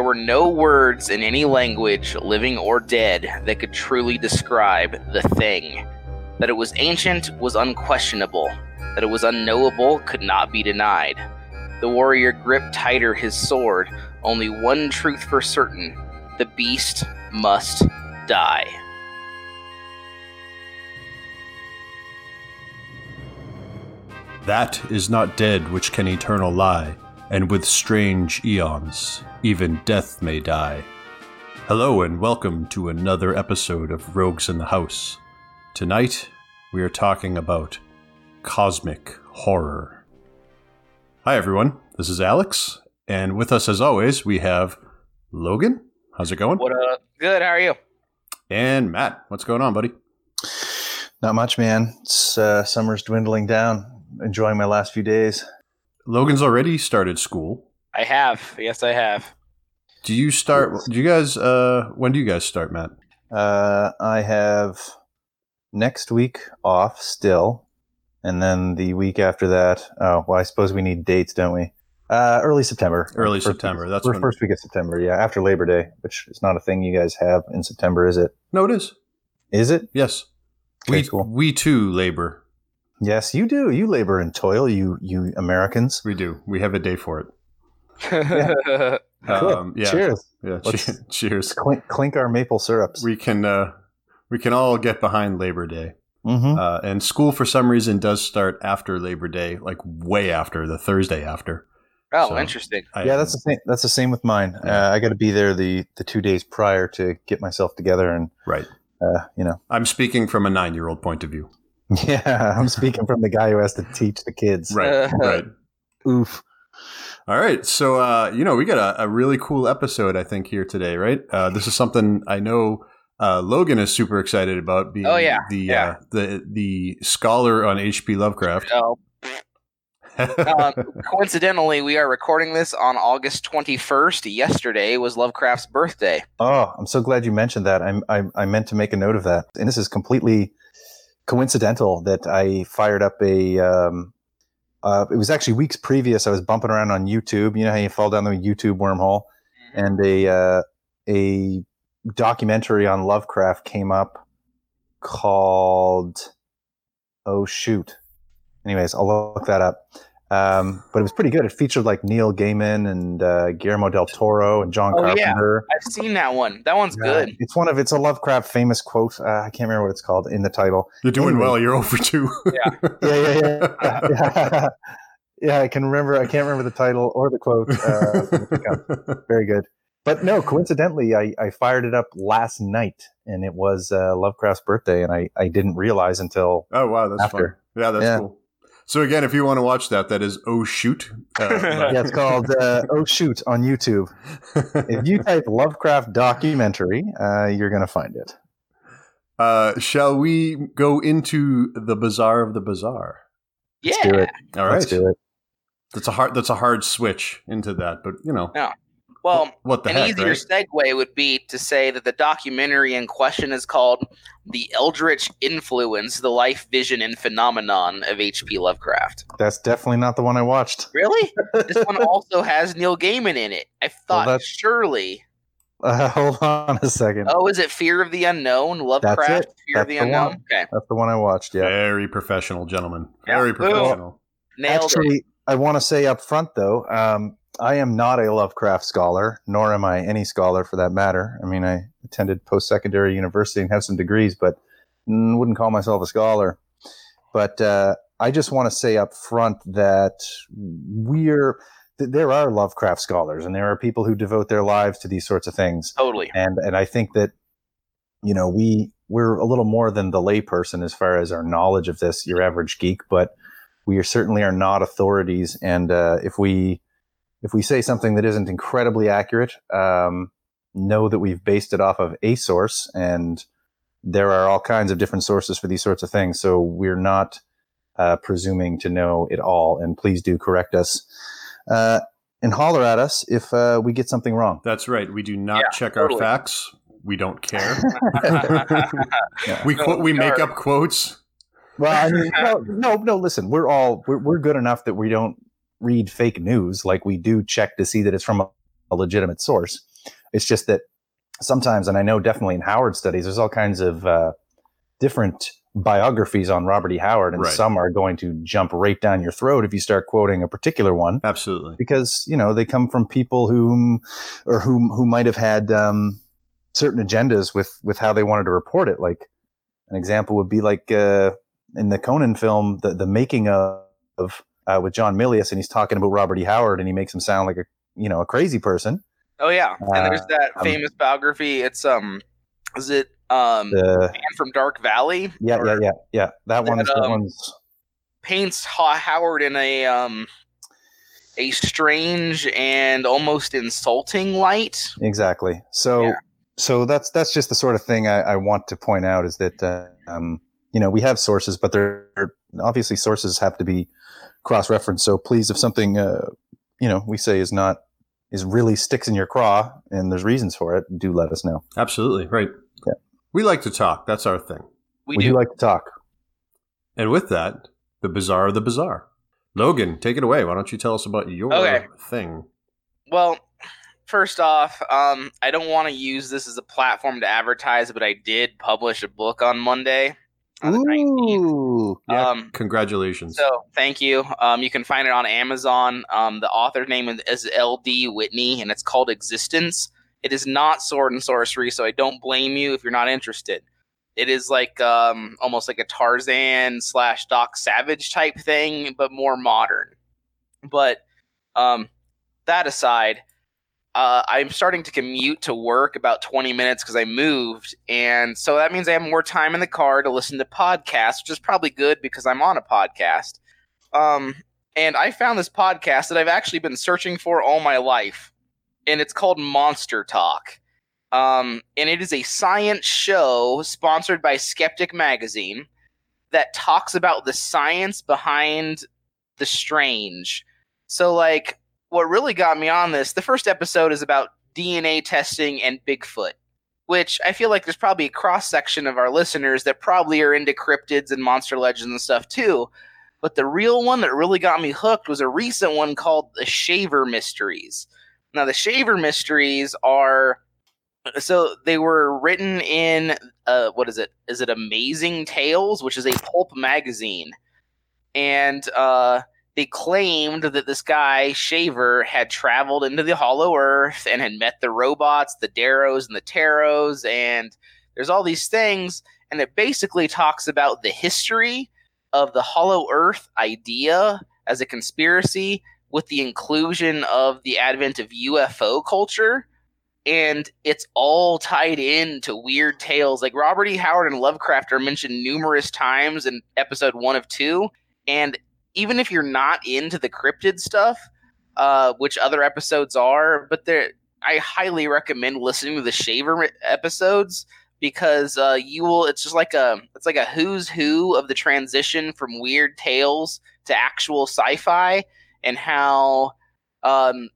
There were no words in any language, living or dead, that could truly describe the thing. That it was ancient was unquestionable. That it was unknowable could not be denied. The warrior gripped tighter his sword, only one truth for certain the beast must die. That is not dead which can eternal lie, and with strange eons, even death may die. Hello, and welcome to another episode of Rogues in the House. Tonight, we are talking about cosmic horror. Hi, everyone. This is Alex, and with us, as always, we have Logan. How's it going? What up? Good, how are you? And Matt. What's going on, buddy? Not much, man. It's uh, summer's dwindling down. Enjoying my last few days. Logan's already started school. I have. Yes, I have. Do you start? Do you guys? Uh, when do you guys start, Matt? Uh, I have next week off still, and then the week after that. Oh, well, I suppose we need dates, don't we? Uh, early September. Early First September. Week, That's first, when. first week of September. Yeah, after Labor Day, which is not a thing you guys have in September, is it? No, it is. Is it? Yes. Okay, we cool. we too labor. Yes, you do. You labor and toil, you you Americans. We do. We have a day for it. Cool. Um, yeah. Cheers. Yeah. Let's- cheers. Clink, clink our maple syrups. We can uh, we can all get behind Labor Day. mm-hmm. Uh, and school for some reason does start after Labor Day, like way after the Thursday after. oh, So- interesting. I, Yeah, that's the same. That's the same with mine. Yeah. Uh, I got to be there the the two days prior to get myself together, and right. uh, you know, I'm speaking from a nine year old point of view. yeah, I'm speaking from the guy who has to teach the kids. Right. right. Oof. All right. So, uh, you know, we got a, a really cool episode, I think, here today, right? Uh, this is something I know uh, Logan is super excited about being Oh, yeah. the, Yeah. Uh, the, the scholar on H.P. Lovecraft. Oh, um, coincidentally, we are recording this on August 21st. Yesterday was Lovecraft's birthday. Oh, I'm so glad you mentioned that. I'm, I I meant to make a note of that, and this is completely coincidental that I fired up a. Um, uh, it was actually weeks previous. I was bumping around on YouTube. You know how you fall down the YouTube wormhole, and a uh, a documentary on Lovecraft came up called Oh shoot. Anyways, I'll look that up. Um, but it was pretty good. It featured like Neil Gaiman and uh, Guillermo del Toro and John Oh, yeah. I've seen that one. That one's Uh, good. It's one of it's a Lovecraft famous quote. Uh, I can't remember what it's called in the title. You're doing Anyway. well. You're over two. Yeah, yeah, yeah. yeah. yeah, I can remember. I can't remember the title or the quote. Uh, very good. But no, coincidentally, I, I fired it up last night, and it was uh, Lovecraft's birthday, and I, I didn't realize until oh, wow. That's After. fun. Yeah, that's Yeah. cool. So, again, if you want to watch that, that is Oh Shoot. Uh, yeah, it's called uh, Oh Shoot on YouTube. If you type Lovecraft documentary, uh, you're gonna find it. uh, shall we go into the bazaar of the bazaar? Yeah. Let's do it. All right. Let's do it. That's a hard. That's a hard switch into that, but you know Well, what the an heck, easier right? segue would be to say that the documentary in question is called The Eldritch Influence, the Life, Vision, and Phenomenon of H.P. Lovecraft. That's definitely not the one I watched. Really? this one also has Neil Gaiman in it. I thought that's- surely. Uh, hold on a second. Oh, is it Fear of the Unknown? Lovecraft? it. Fear of That's the the Unknown? one. Okay. That's the one I watched. Yeah. Very professional, gentlemen. Yeah. Very Boom. professional. Nailed it. Actually, I want to say up front, though, um, I am not a Lovecraft scholar, nor am I any scholar for that matter. I mean, I attended post secondary university and have some degrees, but wouldn't call myself a scholar. But uh, I just want to say up front that we're th- there are Lovecraft scholars, and there are people who devote their lives to these sorts of things. Totally. and and I think that you know we we're a little more than the layperson as far as our knowledge of this, your average geek, but we are certainly are not authorities. And uh, if we if we say something that isn't incredibly accurate, um, know that we've based it off of a source, and there are all kinds of different sources for these sorts of things. So we're not uh, presuming to know it all, and please do correct us. Uh, and holler at us if uh, we get something wrong. That's right. We do not Yeah, check totally. our facts. We don't care. Yeah. we quote. We make up quotes. Well, I mean, no, no, no. Listen, we're all we're, we're good enough that we don't read fake news. Like we do check to see that it's from a a legitimate source. It's just that sometimes, and I know definitely in Howard studies, there's all kinds of uh, different biographies on Robert E. Howard, and Right. some are going to jump right down your throat if you start quoting a particular one Absolutely. because you know they come from people whom or whom who might have had um, certain agendas with with how they wanted to report it. Like an example would be like uh, in the Conan film, the the making of, of uh, with John Milius, and he's talking about Robert E. Howard, and he makes him sound like a you know a crazy person. Oh yeah, and there's that um, famous biography. It's um, is it um, The Man from Dark Valley? yeah Or yeah yeah yeah that one is That, that um, one's Paints Ho- Howard in a um, a strange and almost insulting light. Exactly. So, Yeah. so that's that's just the sort of thing I, I want to point out is that uh, um, you know we have sources, but they're obviously sources have to be cross-referenced. So please, if something uh, you know we say is not is really sticks in your craw and there's reasons for it, do let us know. Absolutely. Right. Yeah. We like to talk. That's our thing. We, We, do. do like to talk. And with that, the bizarre of the bizarre. Logan, take it away. Why don't you tell us about your Okay. thing? Well, first off, um, I don't want to use this as a platform to advertise, but I did publish a book on Monday. On the 19th. Ooh, Yeah. Um, Congratulations. So thank you. Um, you can find it on Amazon. Um, the author's name is, is L.D. Whitney, and it's called Existence. It is not sword and sorcery, so I don't blame you if you're not interested. It is like um, almost like a Tarzan slash Doc Savage type thing, but more modern. But um, that aside, uh, I'm starting to commute to work about 20 minutes because I moved. And so that means I have more time in the car to listen to podcasts, which is probably good because I'm on a podcast. Um, and I found this podcast that I've actually been searching for all my life. And it's called Monster Talk. Um, and it is a science show sponsored by Skeptic Magazine that talks about the science behind the strange. So, like, what really got me on this, the first episode is about DNA testing and Bigfoot, which I feel like there's probably a cross section of our listeners that probably are into cryptids and monster legends and stuff too. But the real one that really got me hooked was a recent one called The Shaver Mysteries. Now, the Shaver Mysteries are so they were written in uh, what is it? Is it Amazing Tales, which is a pulp magazine, and uh, they claimed that this guy Shaver had traveled into the Hollow Earth and had met the robots, the Deros and the Teros, and there's all these things, and it basically talks about the history of the Hollow Earth idea as a conspiracy with the inclusion of the advent of UFO culture. And it's all tied into weird tales. Like Robert E. Howard and Lovecraft are mentioned numerous times in episode one of two. And even if you're not into the cryptid stuff, uh, which other episodes are, but there, I highly recommend listening to the Shaver episodes because uh, you will. It's just like a, it's like a who's who of the transition from weird tales to actual sci-fi, and how, um,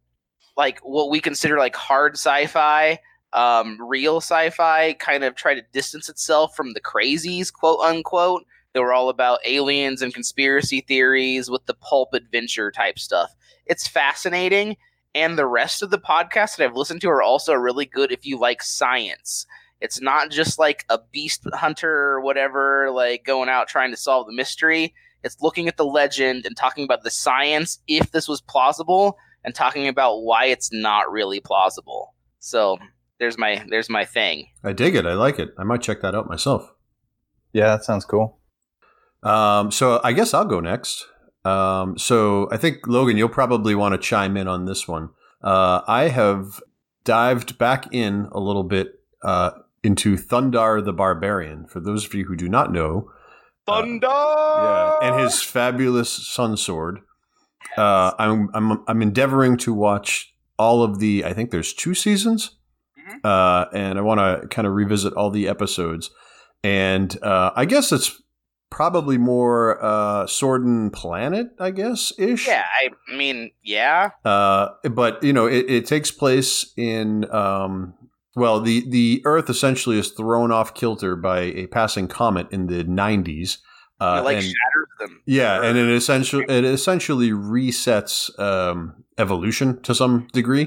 like what we consider like hard sci-fi, um, real sci-fi, kind of try to distance itself from the crazies, quote unquote. They were all about aliens and conspiracy theories with the pulp adventure type stuff. It's fascinating. And the rest of the podcasts that I've listened to are also really good if you like science. It's not just like a beast hunter or whatever, like going out trying to solve the mystery. It's looking at the legend and talking about the science, if this was plausible, and talking about why it's not really plausible. So there's my there's my thing. I dig it. I like it. I might check that out myself. Yeah, that sounds cool. Um, so I guess I'll go next. Um, so I think Logan, you'll probably want to chime in on this one. Uh, I have dived back in a little bit uh, into Thundarr the Barbarian. For those of you who do not know, Thunder. yeah, and his fabulous sun sword. Uh, I'm I'm I'm endeavoring to watch all of the. I think there's two seasons, Mhm. uh, and I want to kind of revisit all the episodes. And uh, I guess it's probably more uh, Sword and Planet, I guess ish. Yeah, I mean, yeah. Uh, but you know, it, it takes place in um, well, the the Earth essentially is thrown off kilter by a passing comet in the 90s. Uh, it like and- shatters them. yeah, and it essentially it essentially resets um, evolution to some degree.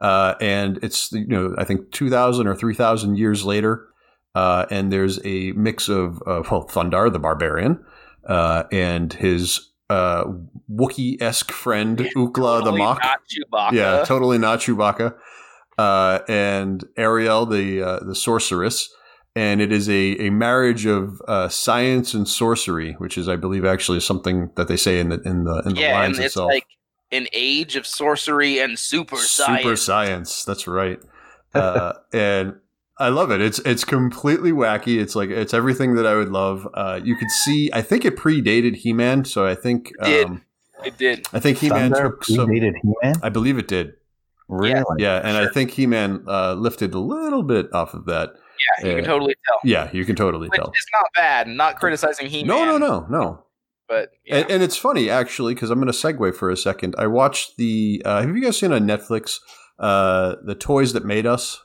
uh, and it's you know I think two thousand or three thousand years later, uh, and there's a mix of uh, well Thundarr the barbarian uh, and his uh, Wookiee esque friend Ookla the Totally Mok. Not Chewbacca. Yeah, totally not Chewbacca. Uh, and Ariel, the uh, the sorceress, and it is a, a marriage of uh, science and sorcery, which is, I believe, actually something that they say in the in the in the yeah, lines and it's itself. like an age of sorcery and super, Super science. science. That's right. Uh, and I love it. It's it's completely wacky. It's like it's everything that I would love. Uh, you could see. I think it predated He Man, so I think did. um, It did. I think He Man Thunder took some. predated He-Man? I believe it did. Really? Yeah, and I think He Man uh, lifted a little bit off of that. Yeah, you Yeah. can totally tell. Yeah, you can totally Which tell. It's not bad. Not criticizing He-Man. No, no, no, no. But yeah. And, and it's funny actually because I'm going to segue for a second. I watched the. Uh, have you guys seen on Netflix uh, the toys that made us?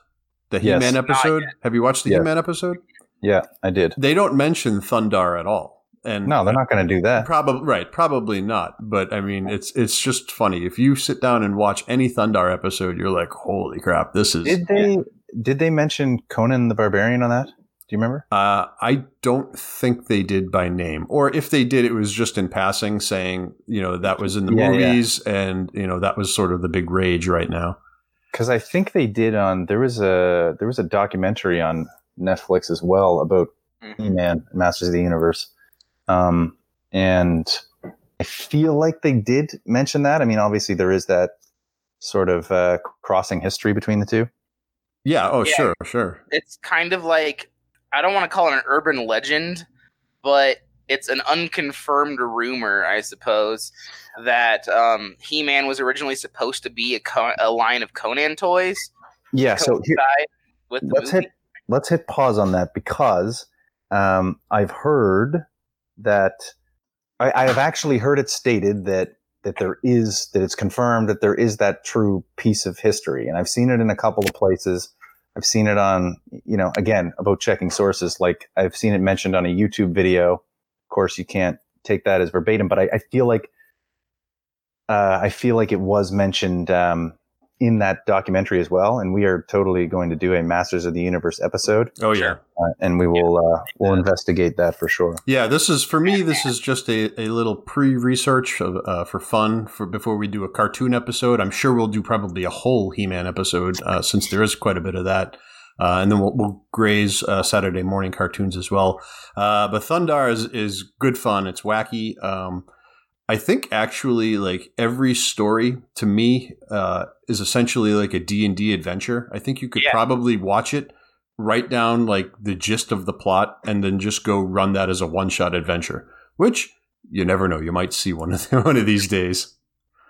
The Yes. He-Man Not episode. Have you watched the Yes. He-Man episode? Yeah, I did. They don't mention Thundarr at all. And No, they're not going to do that. Probably right, probably not. But I mean, it's it's just funny. If you sit down and watch any Thundarr episode, you're like, "Holy crap, this is." Did they did they mention Conan the Barbarian on that? Do you remember? Uh, I don't think they did by name, or if they did, it was just in passing, saying you know that was in the Yeah, yeah. movies, and you know that was sort of the big rage right now. Because I think they did on there was a there was a documentary on Netflix as well about Mhm. He-Man, Masters of the Universe, um, and I feel like they did mention that. I mean, obviously there is that sort of uh, crossing history between the two. Yeah. Oh, Yeah. sure, sure. it's kind of like I don't want to call it an urban legend, but it's an unconfirmed rumor, I suppose, that um, He-Man was originally supposed to be a, Co- a line of Conan toys. Yeah. So here, let's hit let's hit pause on that because um, I've heard that I, I have actually heard it stated that that there is that it's confirmed that there is that true piece of history, and I've seen it in a couple of places. I've seen it on you know again about checking sources. Like I've seen it mentioned on a YouTube video. Of course, you can't take that as verbatim, but I, I feel like uh, I feel like it was mentioned um, in that documentary as well. And we are totally going to do a Masters of the Universe episode, Oh, yeah. uh, and we will uh, we'll investigate that for sure. Yeah, this is for me. This is just a, a little pre-research of, uh, for fun for before we do a cartoon episode. I'm sure we'll do probably a whole He-Man episode uh, since there is quite a bit of that, uh, and then we'll, we'll graze uh, Saturday morning cartoons as well. Uh, but Thundarr is is good fun. It's wacky. Um, I think actually like every story to me uh, is essentially like a D and D adventure. I think you could Yeah. probably watch it write down like the gist of the plot and then just go run that as a one shot adventure, which you never know. You might see one of one of these days.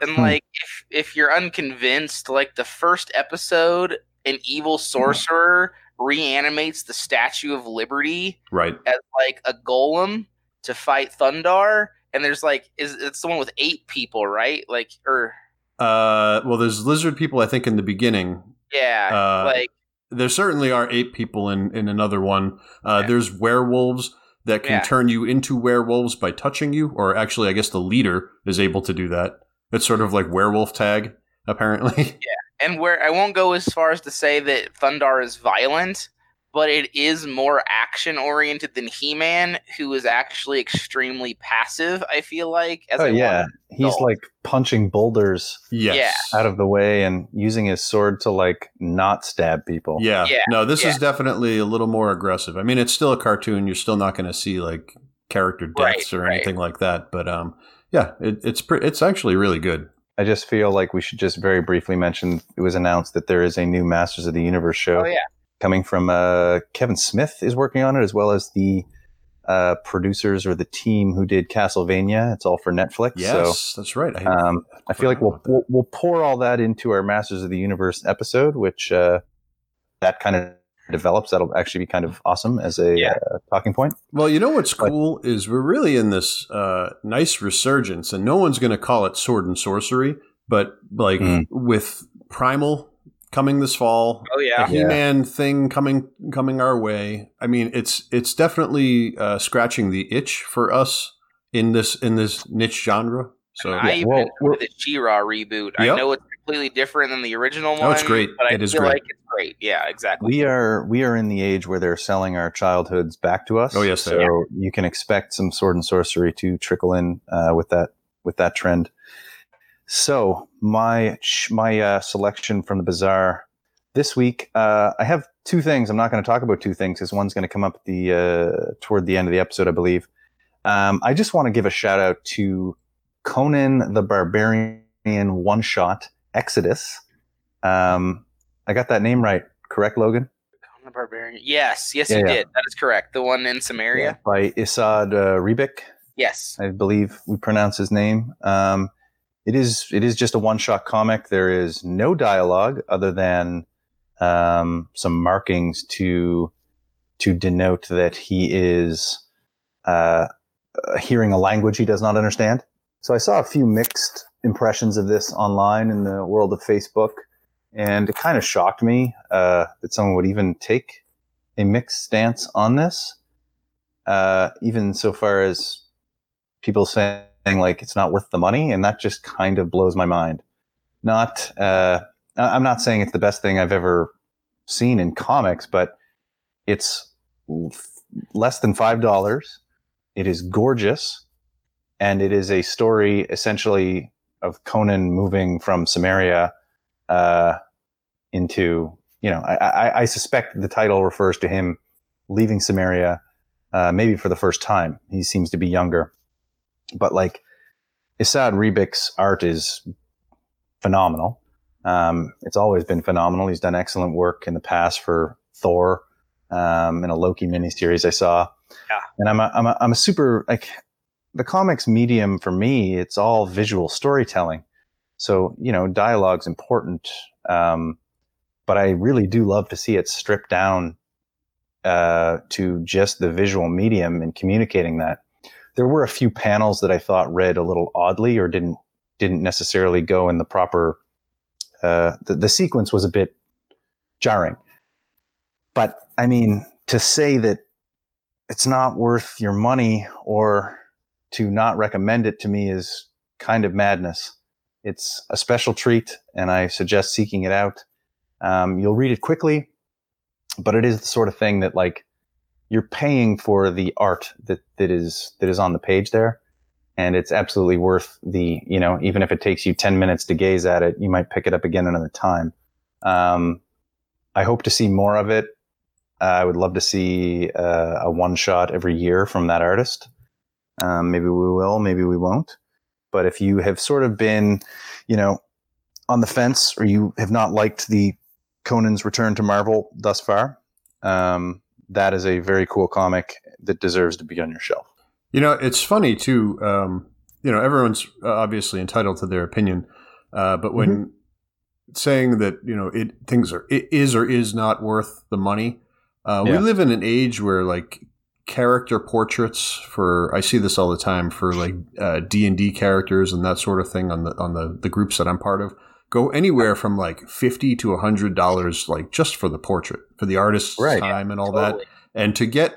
And Hmm. like, if if you're unconvinced, like the first episode, an evil sorcerer reanimates the Statue of Liberty Right. as like a golem to fight Thundarr, and there's like, is it's the one with eight people, right? Like, or Uh, well, there's lizard people. I think in the beginning, yeah, Uh, like there certainly are eight people in in another one. Uh, Yeah. There's werewolves that can Yeah. turn you into werewolves by touching you, or actually, I guess the leader is able to do that. It's sort of like werewolf tag, apparently. and where I won't go as far as to say that Thundarr is violent, but it is more action oriented than He Man, who is actually extremely passive. I feel like. As Oh I yeah, he's like punching boulders yes. out of the way and using his sword to like not stab people. Yeah. Yeah, No, this is definitely a little more aggressive. I mean, it's still a cartoon. You're still not going to see like character Right, deaths or right. anything like that. But um, yeah, it, it's pre- it's actually really good. I just feel like we should just very briefly mention it was announced that there is a new Masters of the Universe show Oh yeah, coming from uh, Kevin Smith is working on it as well as the uh, producers or the team who did Castlevania. It's all for Netflix. Yes, that's right. I, um, I feel like we'll, we'll we'll pour all that into our Masters of the Universe episode, which uh, that kind of develops. That'll actually be kind of awesome as a Yeah. uh, talking point. well, you know what's but- cool is we're really in this uh, nice resurgence, and no one's going to call it sword and sorcery, but like Mm. with Primal coming this fall, oh yeah. the He-Man thing coming coming our way. I mean, it's it's definitely uh, scratching the itch for us in this in this niche genre. So I even well, enjoy well- the She-Ra reboot. I know it's completely different than the original one. Oh, it's great. But I It is feel great. like it's great. Yeah, exactly. We are we are in the age where they're selling our childhoods back to us. Oh, yes, they so you can expect some sword and sorcery to trickle in uh, with that with that trend. So my my uh, selection from the bazaar this week, uh, I have two things. I'm not going to talk about two things because one's going to come up the uh, toward the end of the episode, I believe. Um, I just want to give a shout out to Conan the Barbarian one shot Exodus. Um, I got that name right, correct, Logan? Conan the Barbarian. Yes, yes, Yeah, you yeah. did. That is correct. The one in Cimmeria. By Esad uh, Yes. I believe we pronounce his name. Um, it is it is just a one shot comic. There is no dialogue other than um, some markings to to denote that he is uh, uh, hearing a language he does not understand. So I saw a few mixed impressions of this online in the world of Facebook, and it kind of shocked me uh, that someone would even take a mixed stance on this. Uh, even so far as people saying like it's not worth the money, and that just kind of blows my mind. Not, uh, I'm not saying it's the best thing I've ever seen in comics, but it's less than five dollars. It is gorgeous, and it is a story essentially of Conan moving from Cimmeria uh, into, you know, I, I, I suspect the title refers to him leaving Cimmeria, uh, maybe for the first time. He seems to be younger, but like Esad Ribić's art is phenomenal. Um, it's always been phenomenal. He's done excellent work in the past for Thor um, in a Loki miniseries I saw. Yeah. And I'm a, I'm a, I'm a super like the comics medium for me. It's all visual storytelling. So you know, dialogue's important, um, but I really do love to see it stripped down uh, to just the visual medium and communicating that. There were a few panels that I thought read a little oddly or didn't didn't necessarily go in the proper. Uh, the, the sequence was a bit jarring, but I mean to say that it's not worth your money or to not recommend it to me is kind of madness. It's a special treat, and I suggest seeking it out. Um, you'll read it quickly, but it is the sort of thing that like you're paying for the art that, that is that is on the page there and it's absolutely worth the you know even if it takes you 10 minutes to gaze at it you might pick it up again another time um, i hope to see more of it uh, i would love to see uh, a one shot every year from that artist um, maybe we will maybe we won't but if you have sort of been you know on the fence or you have not liked the conan's return to marvel thus far um, that is a very cool comic that deserves to be on your shelf. You know, it's funny too. Um, you know, everyone's obviously entitled to their opinion, uh, but when saying that you know it things are it is or is not worth the money, uh, we live in an age where like character portraits for I see this all the time for like uh, D and D characters and that sort of thing on the on the the groups that I'm part of go anywhere from like fifty to a hundred dollars like just for the portrait for the artist's Right. time and all that and to get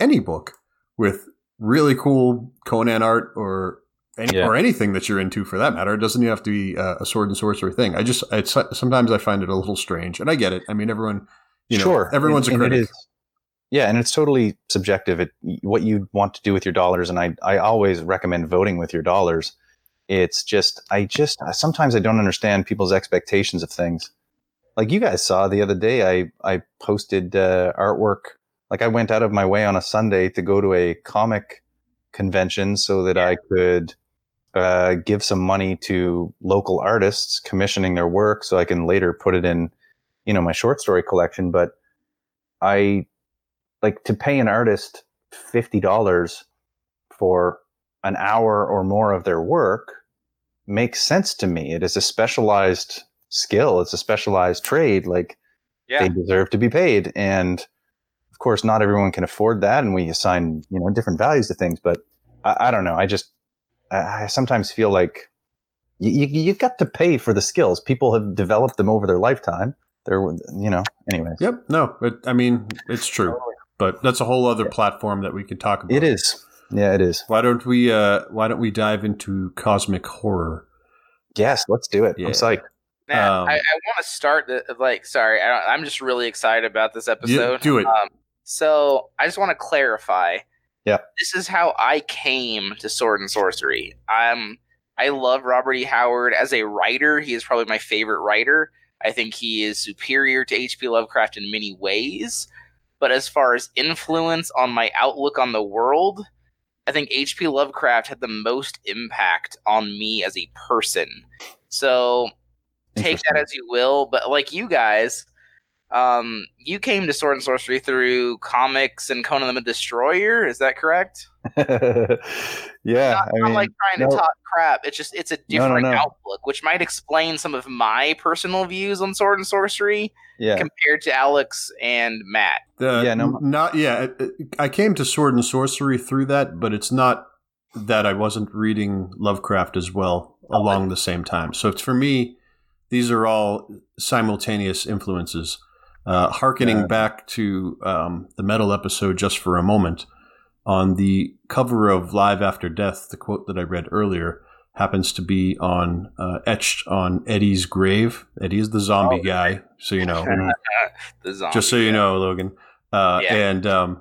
any book with really cool Conan art or any, Yeah. or anything that you're into for that matter, it doesn't even have to be uh, a sword and sorcery thing. I just it's, sometimes I find it a little strange, and I get it. I mean, everyone, you know, sure, everyone's and, a critic. is- yeah, and it's totally subjective. It what you want to do with your dollars, and I I always recommend voting with your dollars. It's just I just sometimes I don't understand people's expectations of things. Like you guys saw the other day, I I posted uh, artwork. Like I went out of my way on a Sunday to go to a comic convention so that I could uh, give some money to local artists commissioning their work, so I can later put it in, you know, my short story collection. But I like to pay an artist fifty dollars for an hour or more of their work makes sense to me. It is a specialized skill. It's a specialized trade. Like Yeah. they deserve to be paid. And of course, not everyone can afford that, and we assign you know different values to things. But I, I don't know. I just I, I sometimes feel like you, you you got to pay for the skills. People have developed them over their lifetime. They're you know anyway. Yep, no, but I mean, it's true. But that's a whole other platform that we could talk about. It is. Yeah, it is. Why don't we? Uh, why don't we dive into cosmic horror? Yes, let's do it. Yeah. I'm psyched. Now, Um, I, I want to start the, like. Sorry, I, I'm just really excited about this You- episode. do it. Um, so I just want to clarify. Yeah. This is how I came to Sword and Sorcery. Um, I love Robert E. Howard as a writer. He is probably my favorite writer. I think he is superior to H.P. Lovecraft in many ways. But as far as influence on my outlook on the world, I think H.P. Lovecraft had the most impact on me as a person. So take that as you will. But like you guys, um, you came to Sword and Sorcery through comics and Conan the Destroyer. Is that correct? yeah, not, I not mean, like trying to talk crap. It's just it's a No, no, different no. outlook, which might explain some of my personal views on Sword and Sorcery yeah, compared to Alex and Matt. The- Yeah, no. not yeah. it- it- I came to Sword and Sorcery through that, but it's not that I wasn't reading Lovecraft as well along the same time. So it's for me, these are all simultaneous influences. Uh, harkening Yeah. back to um, the metal episode just for a moment, on the cover of Live After Death, the quote that I read earlier happens to be on uh, etched on Eddie's grave. Eddie is the zombie Oh, guy, so you know. Zombie. just so you know, Logan. Uh, Yeah. And um,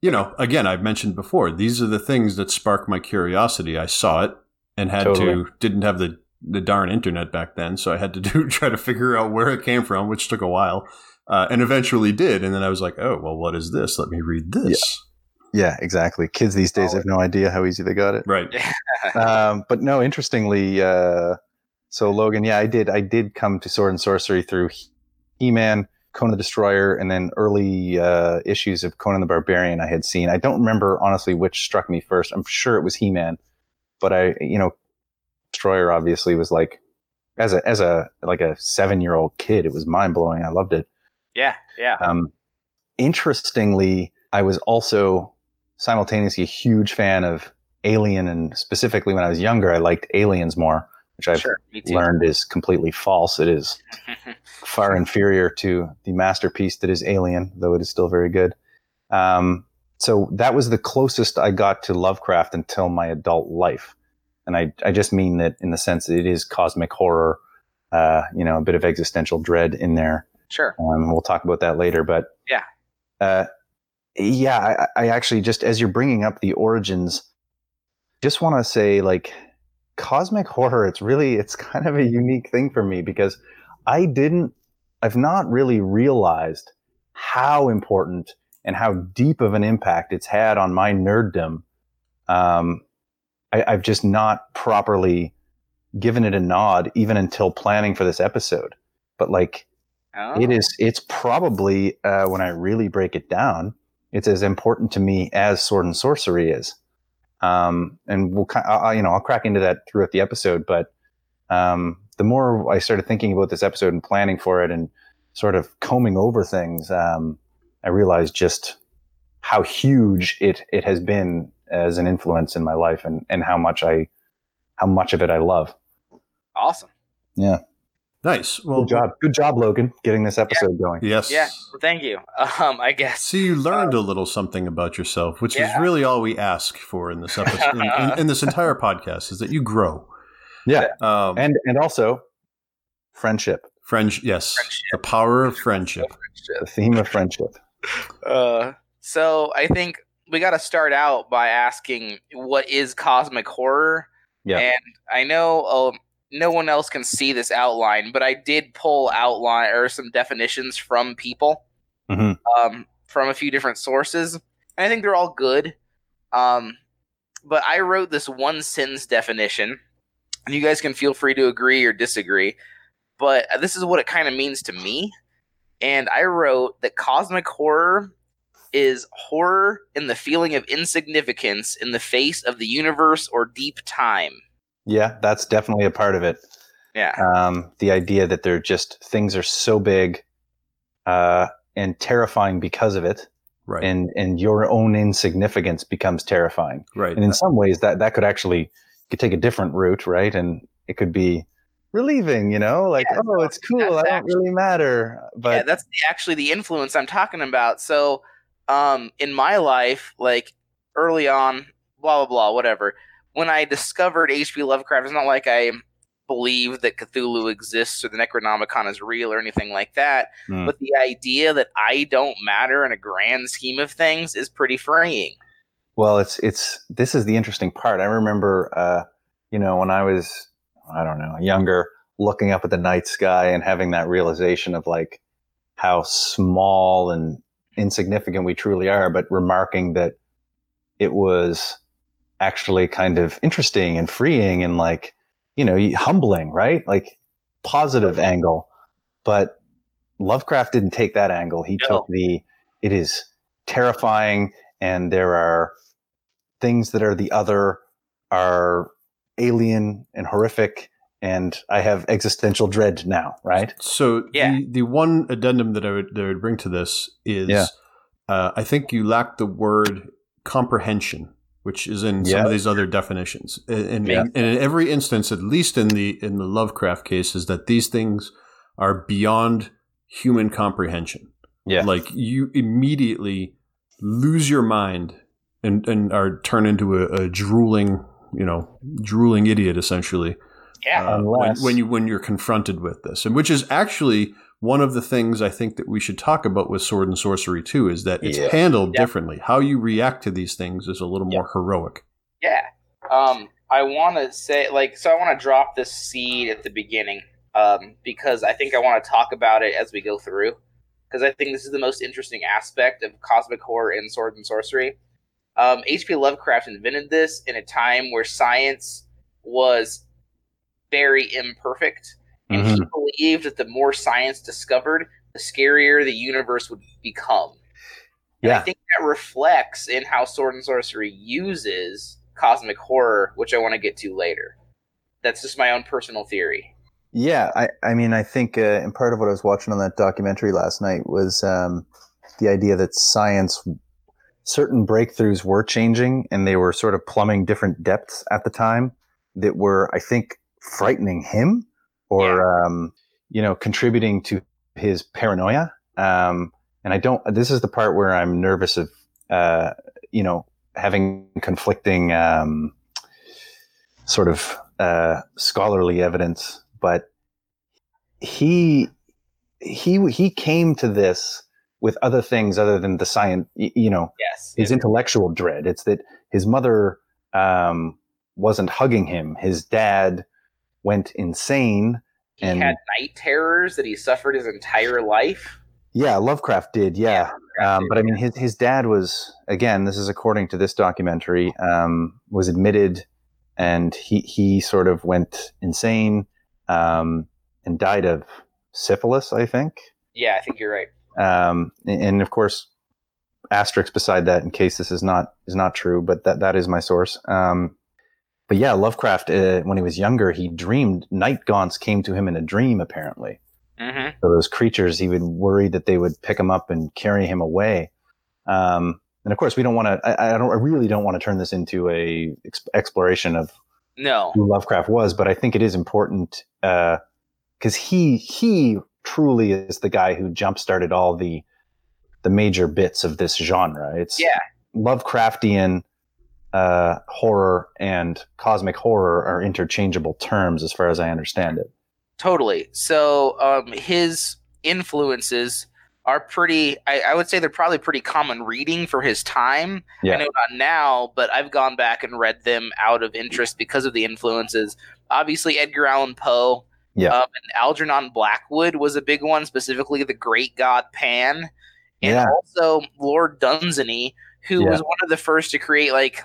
you know, again, I've mentioned before, these are the things that spark my curiosity. I saw it and had Totally. to didn't have the the darn internet back then, so I had to do try to figure out where it came from, which took a while, uh, and eventually did. And then I was like, oh well, what is this? Let me read this. yeah, exactly. Kids these days have no idea how easy they got it. Right. um, but no, interestingly, uh, so Logan, yeah, I did. I did come to Sword and Sorcery through He Man, Conan the Destroyer, and then early uh, issues of Conan the Barbarian. I had seen. I don't remember honestly which struck me first. I'm sure it was He Man, but I, you know, Destroyer obviously was like as a as a like a seven year old kid. It was mind blowing. I loved it. Yeah, yeah. Um, interestingly, I was also simultaneously a huge fan of Alien, and specifically when I was younger, I liked Aliens more, which I've sure, learned is completely false. It is far inferior to the masterpiece that is Alien, though it is still very good. Um, so that was the closest I got to Lovecraft until my adult life. And I, I just mean that in the sense that it is cosmic horror, uh, you know, a bit of existential dread in there. Sure. Um, we'll talk about that later, but Yeah. uh, yeah, I, I actually just as you're bringing up the origins, just want to say like cosmic horror. It's really it's kind of a unique thing for me because I didn't, I've not really realized how important and how deep of an impact it's had on my nerddom. Um, I, I've just not properly given it a nod even until planning for this episode. But like Oh. it is it's probably uh, when i really break it down it's as important to me as sword and sorcery is um, and we'll I, I- you know i'll crack into that throughout the episode but um, the more i started thinking about this episode and planning for it and sort of combing over things um, i realized just how huge it it has been as an influence in my life and and how much i how much of it i love Awesome. yeah Nice. Well, good job good job logan getting this episode going Yes. Yeah. Well, thank you. Um, I guess. See, you learned a little something about yourself, which is really all we ask for in this episode, in, in, in this entire podcast, is that you grow. yeah Um, and and also friendship friendship, yes, Friendship. the power of friendship. the theme of friendship Uh, so I think we got to start out by asking what is cosmic horror. Yeah. And I know um, no one else can see this outline, but I did pull outline or some definitions from people Mhm. um, from a few different sources. And I think they're all good. Um, but I wrote this one sentence definition, and you guys can feel free to agree or disagree. But this is what it kind of means to me. And I wrote that cosmic horror is horror in the feeling of insignificance in the face of the universe or deep time. Yeah that's definitely a part of it Yeah. um, the idea that they're just things are so big uh, and terrifying because of it Right. and and your own insignificance becomes terrifying right. and in some ways that that could actually could take a different route right and it could be relieving you know like Yeah, oh it's cool that's i don't really matter but yeah, that's the, actually the influence I'm talking about. So, um, in my life, like early on, blah blah blah, whatever. When I discovered H.P. Lovecraft, it's not like I believe that Cthulhu exists or the Necronomicon is real or anything like that. Mm. But the idea that I don't matter in a grand scheme of things is pretty freeing. Well, it's it's this is the interesting part. I remember, uh, you know, when I was I don't know younger, looking up at the night sky and having that realization of like how small and insignificant we truly are, but remarking that it was actually kind of interesting and freeing and like you know humbling, right? Like positive angle, but Lovecraft didn't take that angle. He No. took the it is terrifying and there are things that are the other are alien and horrific and I have existential dread now, right? So Yeah. the the one addendum that I would that I would bring to this is Yeah. uh, I think you lack the word comprehension, which is in some of these other definitions. And, and, Yeah. and in every instance, at least in the in the Lovecraft cases, that these things are beyond human comprehension. Yeah. Like you immediately lose your mind and, and are turned into a, a drooling, you know, drooling idiot essentially. Yeah. uh, when, Unless- when you when you're confronted with this, and which is actually one of the things I think that we should talk about with sword and sorcery too, is that it's Yeah. handled Yeah. differently. How you react to these things is a little Yeah. more heroic. Yeah. Um, I want to say, like, so I want to drop this seed at the beginning um, because I think I want to talk about it as we go through. Because I think this is the most interesting aspect of cosmic horror in sword and sorcery. Um, H.P. Lovecraft invented this in a time where science was very imperfect, and he believed that the more science discovered, the scarier the universe would become. And I think that reflects in how Sword and Sorcery uses cosmic horror, which I want to get to later. That's just my own personal theory. Yeah, I, I mean, I think, uh, and part of what I was watching on that documentary last night was um, the idea that science, certain breakthroughs were changing and they were sort of plumbing different depths at the time that were, I think, frightening him or, um, you know, contributing to his paranoia. Um, and I don't, this is the part where I'm nervous of, uh, you know, having conflicting um, sort of uh, scholarly evidence, but he he he came to this with other things other than the science. You know, Yes. his intellectual dread. It's that his mother um, wasn't hugging him. His dad went insane. he and- had night terrors that he suffered his entire life. Yeah, Lovecraft did. Yeah. Um, did, but I mean, his, his dad was, again, this is according to this documentary, um, was admitted and he, he sort of went insane um, and died of syphilis, I think. Yeah, I think you're right. Um, and, and of course, asterisk beside that in case this is not is not true, but that, that is my source. Um, but yeah, Lovecraft, uh, when he was younger, he dreamed night gaunts came to him in a dream, apparently. hmm So those creatures, he would worry that they would pick him up and carry him away. Um, and of course, we don't want to. I, I don't. I really don't want to turn this into a ex- exploration of No. who Lovecraft was, but I think it is important because he he truly is the guy who jump started all the the major bits of this genre. It's Yeah. Lovecraftian uh, horror and cosmic horror are interchangeable terms, as far as I understand it. Totally. So um, his influences are pretty. I, I would say they're probably pretty common reading for his time. Yeah. I know not now, but I've gone back and read them out of interest because of the influences. Obviously, Edgar Allan Poe. Yeah. Um, and Algernon Blackwood was a big one, specifically the Great God Pan, and Yeah. also Lord Dunsany, who Yeah. was one of the first to create like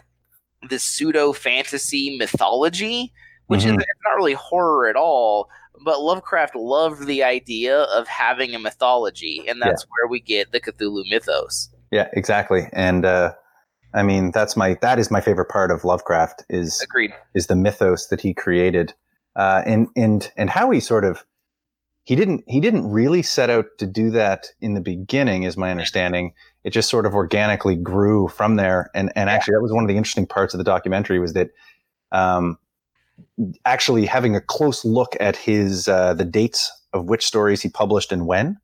this pseudo fantasy mythology, which is Mhm. it's not really horror at all. But Lovecraft loved the idea of having a mythology, and that's where we get the Cthulhu mythos. Yeah, exactly. And uh, I mean, that's my that is my favorite part of Lovecraft is Agreed. is the mythos that he created, uh, and and and how he sort of he didn't he didn't really set out to do that in the beginning, is my understanding. It just sort of organically grew from there, and and actually that was one of the interesting parts of the documentary was that. Um, actually having a close look at his uh, the dates of which stories he published and when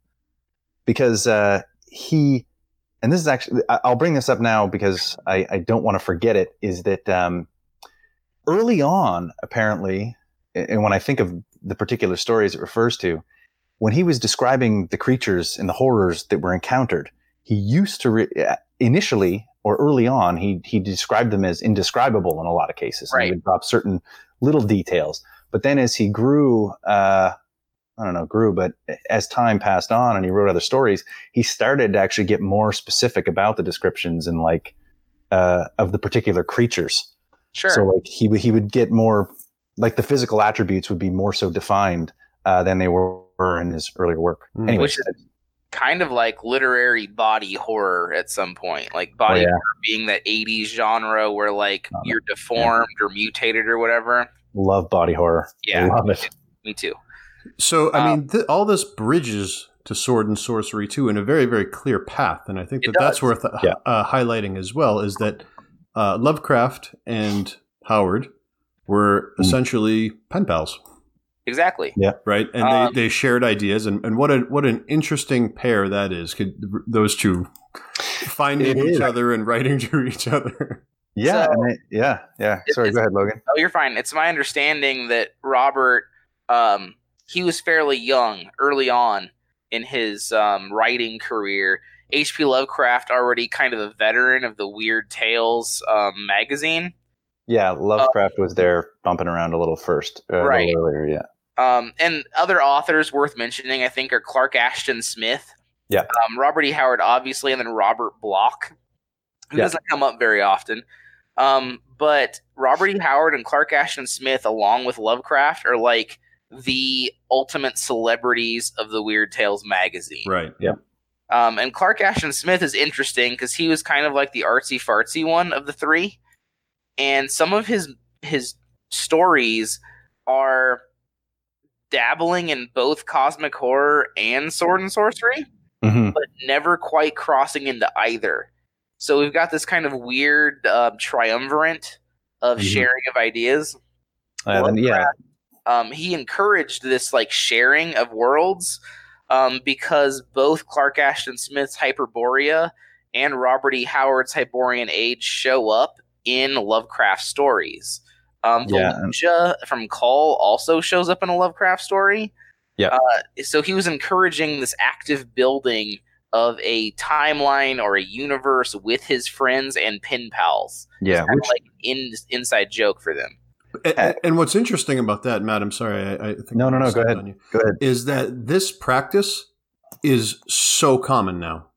because uh, he and this is actually i'll bring this up now because i, I don't want to forget it is that um, early on apparently and when I think of the particular stories it refers to, when he was describing the creatures and the horrors that were encountered, he used to re- uh, initially or early on he he described them as indescribable in a lot of cases. Right. He would drop certain little details, but then as he grew, uh, I don't know, grew, but as time passed on and he wrote other stories, he started to actually get more specific about the descriptions and like uh, of the particular creatures. Sure. So like he would he would get more like the physical attributes would be more so defined uh, than they were in his earlier work. Hmm. Anyway, Which is kind of like literary body horror at some point. Like body Oh, yeah. horror being that 80s genre where like Love it. you're deformed or mutated or whatever. love body horror. Yeah. love it. Me too. So, I Um, mean, th- all this bridges to sword and sorcery too in a very, very clear path, and I think that that's worth uh, Yeah. uh, highlighting as well. Is that uh, Lovecraft and Howard were Mm. essentially pen pals, Exactly. Yeah. Right? And Um, they, they shared ideas, and, and what a what an interesting pair that is. Could those two finding each is. other and writing to each other? Yeah, So- and I- yeah, yeah. Sorry, go ahead, Logan. Oh, you're fine. It's my understanding that Robert, um, he was fairly young early on in his um, writing career. H.P. Lovecraft, already kind of a veteran of the Weird Tales um, magazine. Yeah, Lovecraft was there bumping around a little first, uh, a Right. little earlier. Yeah, Um, and other authors worth mentioning, I think, are Clark Ashton Smith. Yeah. Um, Robert E. Howard, obviously, and then Robert Bloch, who Yeah. doesn't come up very often. Um, but Robert E. Howard and Clark Ashton Smith, along with Lovecraft, are like the ultimate celebrities of the Weird Tales magazine. Right. Um, and Clark Ashton Smith is interesting because he was kind of like the artsy fartsy one of the three, and some of his his stories are dabbling in both cosmic horror and sword and sorcery, Mhm. but never quite crossing into either. So we've got this kind of weird uh, triumvirate of Mhm. sharing of ideas. Uh, then, yeah, Um, he encouraged this like sharing of worlds um, because both Clark Ashton Smith's Hyperborea and Robert E. Howard's Hyperborean Age show up in Lovecraft stories. Um, Yeah. Valusia from Kull also shows up in a Lovecraft story. Yeah. Uh, so he was encouraging this active building of a timeline or a universe with his friends and pen pals. yeah. Which, like an in, inside joke for them. And, and what's interesting about that, Matt, I'm sorry, I, I think No, no, I'm no, go ahead. you, go ahead. is that this practice is so common now.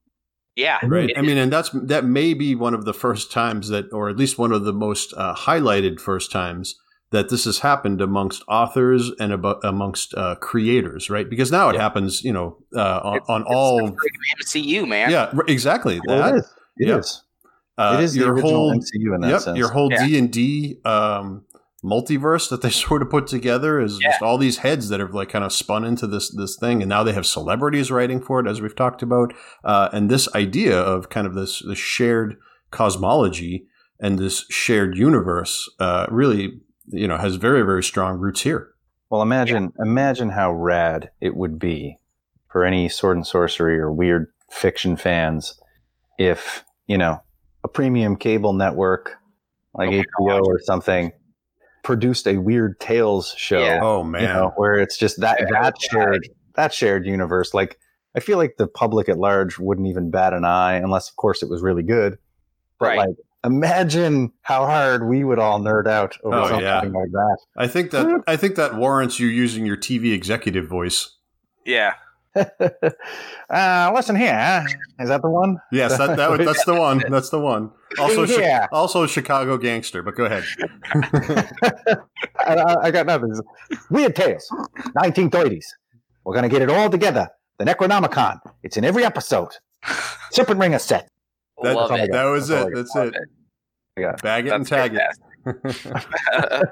Yeah. right i mean and that's that may be one of the first times that or at least one of the most uh, highlighted first times that this has happened amongst authors and abo- amongst uh, creators right because now it Yeah. happens you know uh, on, It's- on it's all the freaking MCU, man. yeah r- exactly Well, that it is. It Yeah. is. uh, it is the your original whole MCU in that yep sense. your whole d&d um, multiverse that they sort of put together is Yeah. just all these heads that have like kind of spun into this this thing and now they have celebrities writing for it as we've talked about. Uh, and this idea of kind of this, this shared cosmology and this shared universe uh, really you know has very very strong roots here. Well, imagine imagine how rad it would be for any sword and sorcery or weird fiction fans if you know a premium cable network like Oh HBO or something produced a weird tales show. Yeah. oh You man know, where it's just that Yeah, that shared that shared universe. Like I feel like the public at large wouldn't even bat an eye unless, of course, it was really good. But Right. like, imagine how hard we would all nerd out over Oh, something yeah. like that. i think that i think that warrants you using your tv executive voice Yeah. uh, listen here. Is that the one? yes that, that would- that's the one that's the one also Chi- also chicago gangster but go ahead I, I- I got nothing. Weird Tales, 1930s. We're going to get it all together. The Necronomicon. It's in every episode. Serpent Ringer set. That- Love it. that was That's it that's it it. Yeah. bag it and That's tag it fantastic.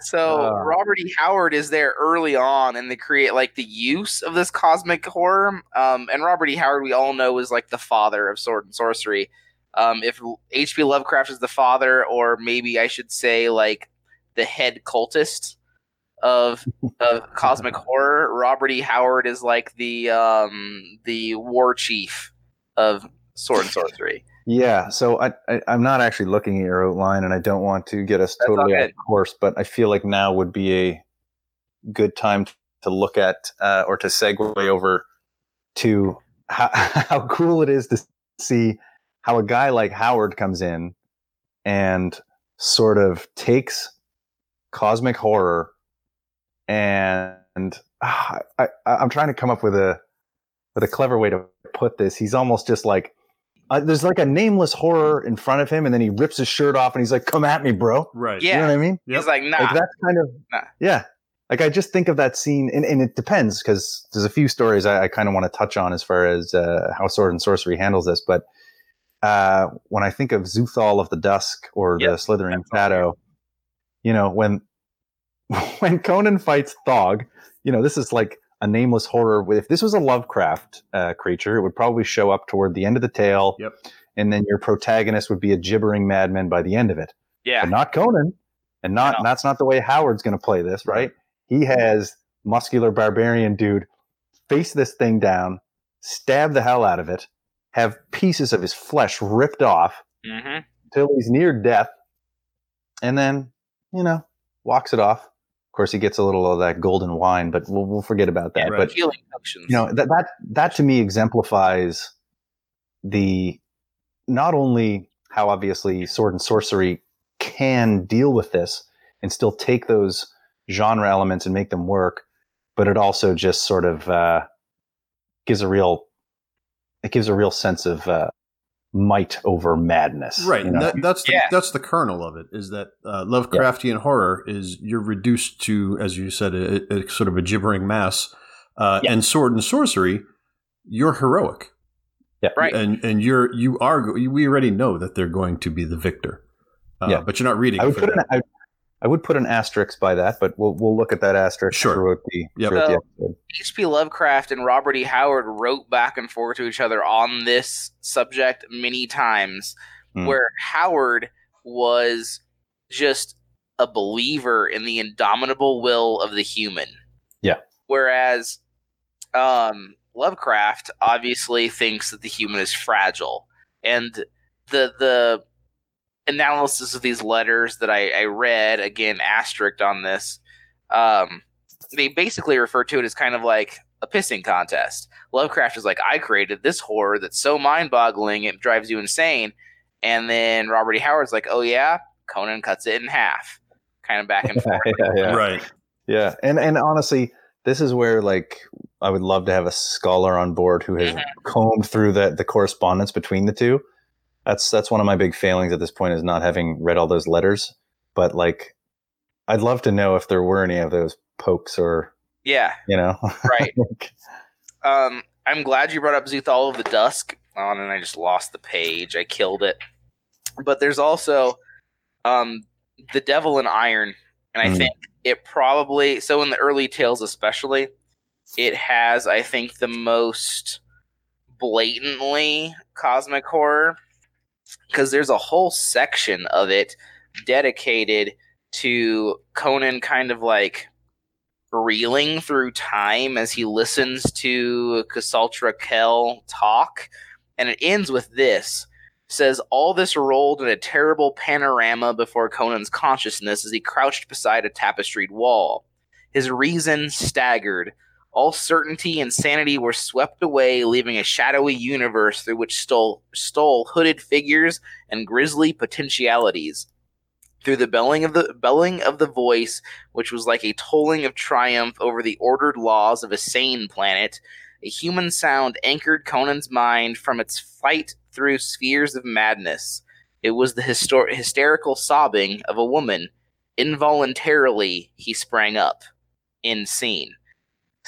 so Uh. Robert E. Howard is there early on in the create like the use of this cosmic horror. Um, and Robert E. Howard, we all know, is like the father of sword and sorcery. Um, if H.P. Lovecraft is the father, or maybe I should say like the head cultist of of cosmic horror, Robert E. Howard is like the um, the war chief of sword and sorcery. Yeah, so I, I I'm not actually looking at your outline, and I don't want to get us That's totally off course, but I feel like now would be a good time to look at uh, or to segue over to how, how cool it is to see how a guy like Howard comes in and sort of takes cosmic horror and uh, I, I, am trying to come up with a with a clever way to put this. He's almost just like uh, there's like a nameless horror in front of him, and then he rips his shirt off and he's like, "Come at me, bro." Right. Yeah. You know what I mean? He's like, nah. Like that's kind of Nah. yeah. Like I just think of that scene, and, and it depends because there's a few stories I, I kind of want to touch on as far as uh, how sword and sorcery handles this. But uh, when I think of Xuthal of the Dusk or Yep, the Slithering absolutely. Shadow, you know when when Conan fights Thog, you know this is like a nameless horror. If this was a Lovecraft uh, creature, it would probably show up toward the end of the tale, Yep. and then your protagonist would be a gibbering madman by the end of it yeah. but not Conan, and not No. that's not the way Howard's going to play this, right? He has muscular barbarian dude face this thing down, stab the hell out of it, have pieces of his flesh ripped off hmm till he's near death, and then you know walks it off. Of course, he gets a little of that golden wine, but we'll, we'll forget about that. Yeah, right. But healing you know that that that to me exemplifies the not only how obviously sword and sorcery can deal with this and still take those genre elements and make them work but it also just sort of uh, gives a real it gives a real sense of uh, might over madness Right. you know? That, that's the, Yeah. that's the kernel of it. Is that uh, Lovecraftian horror is you're reduced to, as you said, a, a sort of a gibbering mass, uh, Yeah. and sword and sorcery, you're heroic, yeah Right. and and you're you are we already know that they're going to be the victor. Uh, Yeah. But you're not reading I would for put an, that. I, I would put an asterisk by that but we'll we'll look at that asterisk Sure. throughout the, Yep. throughout the episode H.P. Lovecraft and Robert E. Howard wrote back and forth to each other on this subject many times, Hmm. where Howard was just a believer in the indomitable will of the human. Yeah. Whereas um, Lovecraft obviously thinks that the human is fragile, and the the analysis of these letters that I, I read again asterisked on this um, they basically refer to it as kind of like a pissing contest. Lovecraft is like, I created this horror that's so mind boggling it drives you insane. And then Robert E. Howard's like, oh yeah, Conan cuts it in half. Kind of back and forth. yeah, yeah. Right. Yeah, and and honestly, this is where like I would love to have a scholar on board who has Mhm. combed through the the correspondence between the two. That's that's one of my big failings at this point is not having read all those letters. But like, I'd love to know if there were any of those pokes or yeah, you know, right. Um, I'm glad you brought up Xuthal of the Dusk. on, and I just lost the page. I killed it. But there's also um, the Devil in Iron, and I Mm. think it probably so in the early tales, especially, it has I think the most blatantly cosmic horror because there's a whole section of it dedicated to Conan, kind of like reeling through time as he listens to Khosatral Khel talk. And it ends with this says all this rolled in a terrible panorama before Conan's consciousness as he crouched beside a tapestried wall. His reason staggered. All certainty and sanity were swept away, leaving a shadowy universe through which stole, stole hooded figures and grisly potentialities. Through the belling of the belling of the voice, which was like a tolling of triumph over the ordered laws of a sane planet, a human sound anchored Conan's mind from its flight through spheres of madness. It was the hysterical sobbing of a woman. Involuntarily, he sprang up, in scene.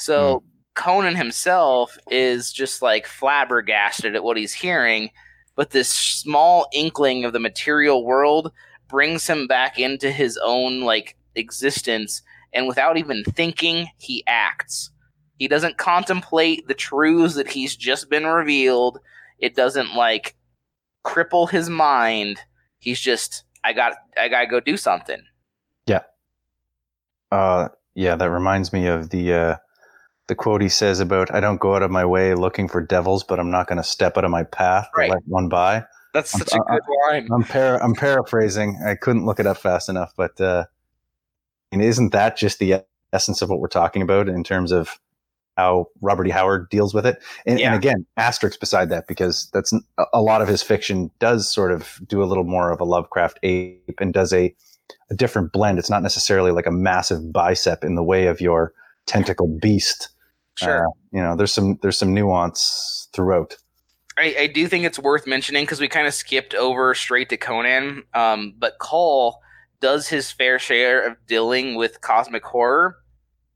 So Conan himself is just like flabbergasted at what he's hearing, but this small inkling of the material world brings him back into his own like existence and without even thinking he acts. He doesn't contemplate the truths that he's just been revealed. It doesn't like cripple his mind. He's just i got i gotta go do something. Yeah. uh, yeah, that reminds me of the uh, the quote he says about I don't go out of my way looking for devils, but I'm not going to step out of my path to Right. let one by. that's such Uh, a good line I'm para- I'm paraphrasing. I couldn't look it up fast enough, but uh, and isn't that just the essence of what we're talking about in terms of how Robert E. Howard deals with it. And, Yeah. and again, asterisk beside that because that's a lot of his fiction does sort of do a little more of a Lovecraft ape and does a a different blend. It's not necessarily like a massive bicep in the way of your tentacle beast. Sure. Uh, you know, there's some there's some nuance throughout. I, I do think it's worth mentioning because we kind of skipped over straight to Conan. Um, but Kull does his fair share of dealing with cosmic horror.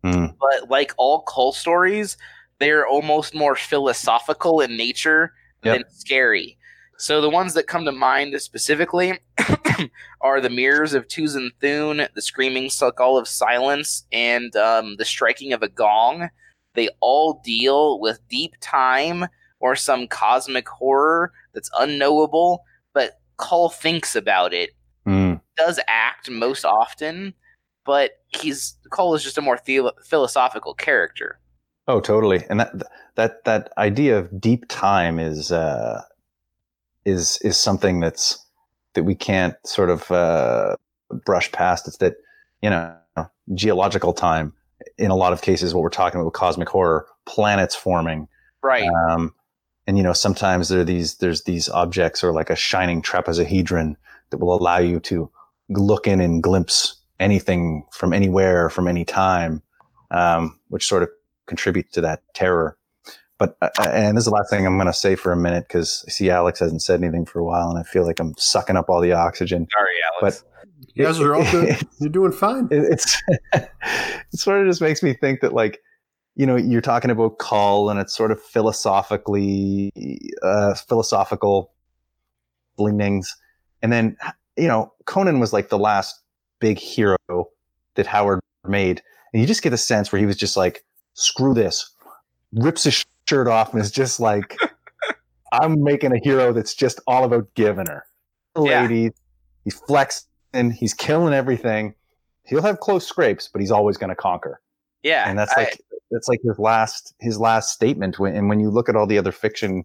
Hmm. But like all Kull stories, they're almost more philosophical in nature Yep. than scary. So the ones that come to mind specifically are the mirrors of Tuzun Thune, the screaming skull of silence, and um, the striking of a gong. They all deal with deep time or some cosmic horror that's unknowable, but Kull thinks about it. Hmm. Does act most often, but he's Kull is just a more theo- philosophical character. Oh, totally. And that that that idea of deep time is uh, is is something that's that we can't sort of uh, brush past. It's that you know geological time. In a lot of cases, what we're talking about with cosmic horror, planets forming, Right. um, and you know sometimes there are these there's these objects or like a shining trapezohedron that will allow you to look in and glimpse anything from anywhere from any time um, which sort of contribute to that terror but uh, and this is the last thing i'm going to say for a minute because i see alex hasn't said anything for a while and i feel like i'm sucking up all the oxygen Sorry, Alex. You guys are all good. You're doing fine. it, it's it sort of just makes me think that like you know you're talking about Kull and it's sort of philosophically uh philosophical leanings and then you know conan was like the last big hero that howard made and you just get a sense where he was just like screw this rips his shirt off and is just like i'm making a hero that's just all about giving her Yeah. ladies he's flexing he's killing everything he'll have close scrapes, but he's always going to conquer. yeah, And that's I- like that's like his last his last statement. When, and when you look at all the other fiction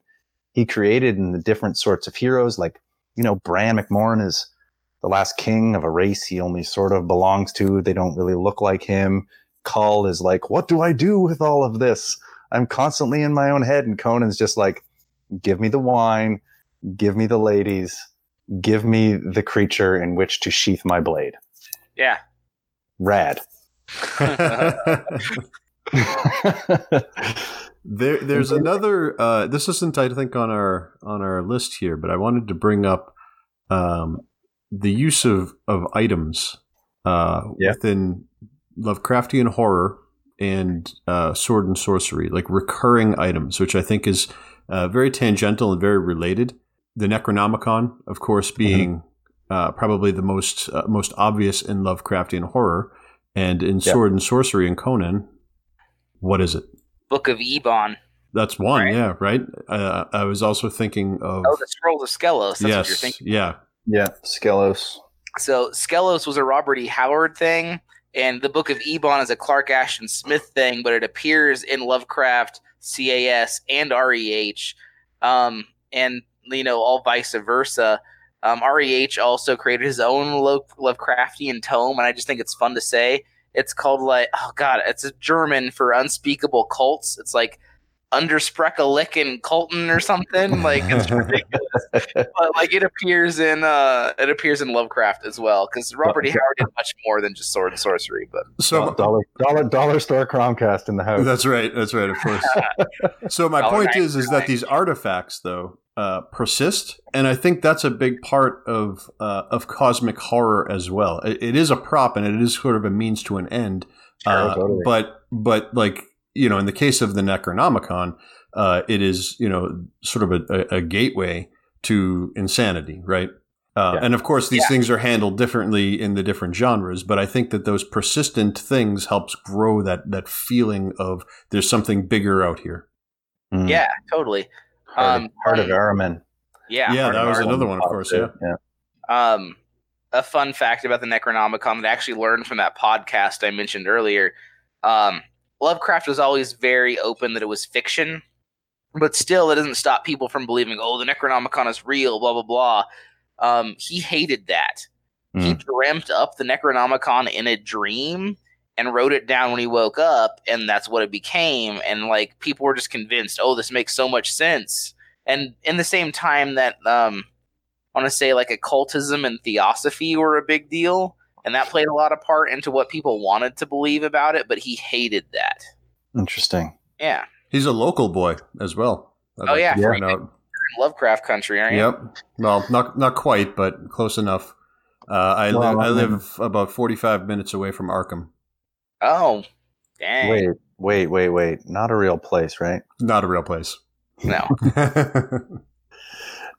he created and the different sorts of heroes, like you know, Bran Mak Morn is the last king of a race he only sort of belongs to. They don't really look like him. Kull is like, what do I do with all of this? I'm constantly in my own head, and Conan's just like, give me the wine, give me the ladies, give me the creature in which to sheath my blade. yeah. Rad. There, there's another. Uh, this isn't, I think, on our on our list here, but I wanted to bring up um, the use of of items uh, Yeah. within Lovecraftian horror and uh, sword and sorcery, like recurring items, which I think is uh, very tangential and very related. The Necronomicon, of course, being uh, probably the most uh, most obvious in Lovecraftian horror, and in Yeah. sword and sorcery in Conan. What is it? Book of Eibon. That's one, Right. yeah, right. Uh, I was also thinking of Oh, the Scrolls of Skelos. That's what you're yes, thinking. yeah, yeah, Skelos. So Skelos was a Robert E. Howard thing, and the Book of Eibon is a Clark Ashton Smith thing, but it appears in Lovecraft, CAS, and REH, um, and you know all vice versa. Um, REH also created his own Lo- Lovecraftian tome, and I just think it's fun to say. It's called like oh god, it's a German for unspeakable cults. It's like Underspreckelicken Colton or something. Like it's ridiculous but like it appears in uh it appears in Lovecraft as well because Robert E. Howard did much more than just sword and sorcery. But So dollar dollar dollar store Cromcast in the house. that's right, that's right, of course. so my point point is, is that these artifacts though uh, persist, and I think that's a big part of uh, of cosmic horror as well. It, it is a prop, and it is sort of a means to an end. Uh, totally. But but like you know, in the case of the Necronomicon, uh, it is you know sort of a, a, a gateway to insanity, right? Uh, Yeah. And of course, these Yeah. things are handled differently in the different genres. But I think that those persistent things helps grow that that feeling of there's something bigger out here. Mm. yeah, totally. Heart, um, of, Heart of Ahriman. Yeah, Yeah, Heart that was Iron. another one, of course. Yeah. yeah. Um, a fun fact about the Necronomicon that I actually learned from that podcast I mentioned earlier. Um, Lovecraft was always very open that it was fiction, but still, it doesn't stop people from believing, oh, the Necronomicon is real, blah blah blah. Um, he hated that. He dreamt up the Necronomicon in a dream, and wrote it down when he woke up, and that's what it became. And like people were just convinced, oh, this makes so much sense. And in the same time that um, I want to say like occultism and theosophy were a big deal, and that played a lot of part into what people wanted to believe about it. But he hated that. Interesting. Yeah. He's a local boy as well. I'd Oh, like yeah, to for point out. Lovecraft country, aren't you? Yep. Well, not not quite, but close enough. Uh, I Well, live I I live about forty five minutes away from Arkham. Oh, dang. Wait, wait, wait, wait. Not a real place, right? Not a real place. No.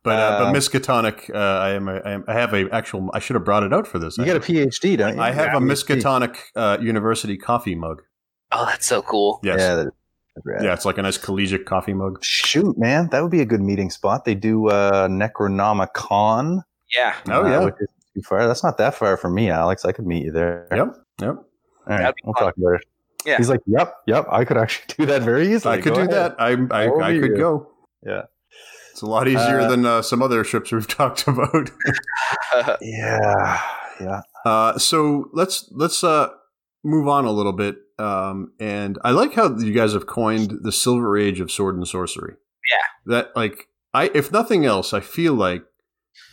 but uh, but Uh, Miskatonic, uh, I am a, I am I have a actual. I should have brought it out for this. You got a PhD, don't you? I have Yeah, a Miskatonic uh, University coffee mug. Oh, that's so cool. Yes. Yeah, Yeah. that- that's rad. it's like a nice collegiate coffee mug. Shoot, man, that would be a good meeting spot. They do uh, Necronomicon. Yeah. Oh uh, yeah. which is too far. That's not that far from me, Alex. I could meet you there. Yep. Yep. All right, That'd be we'll fun. talk about it. Yeah. He's like, yep, yep. I could actually do that very easily. I could Go do ahead. that. I I, I could you. go. Yeah. It's a lot easier Uh, than uh, some other ships we've talked about. Yeah, yeah. Uh, so let's let's uh, move on a little bit. Um, and I like how you guys have coined the Silver Age of sword and sorcery. Yeah. That like I, if nothing else, I feel like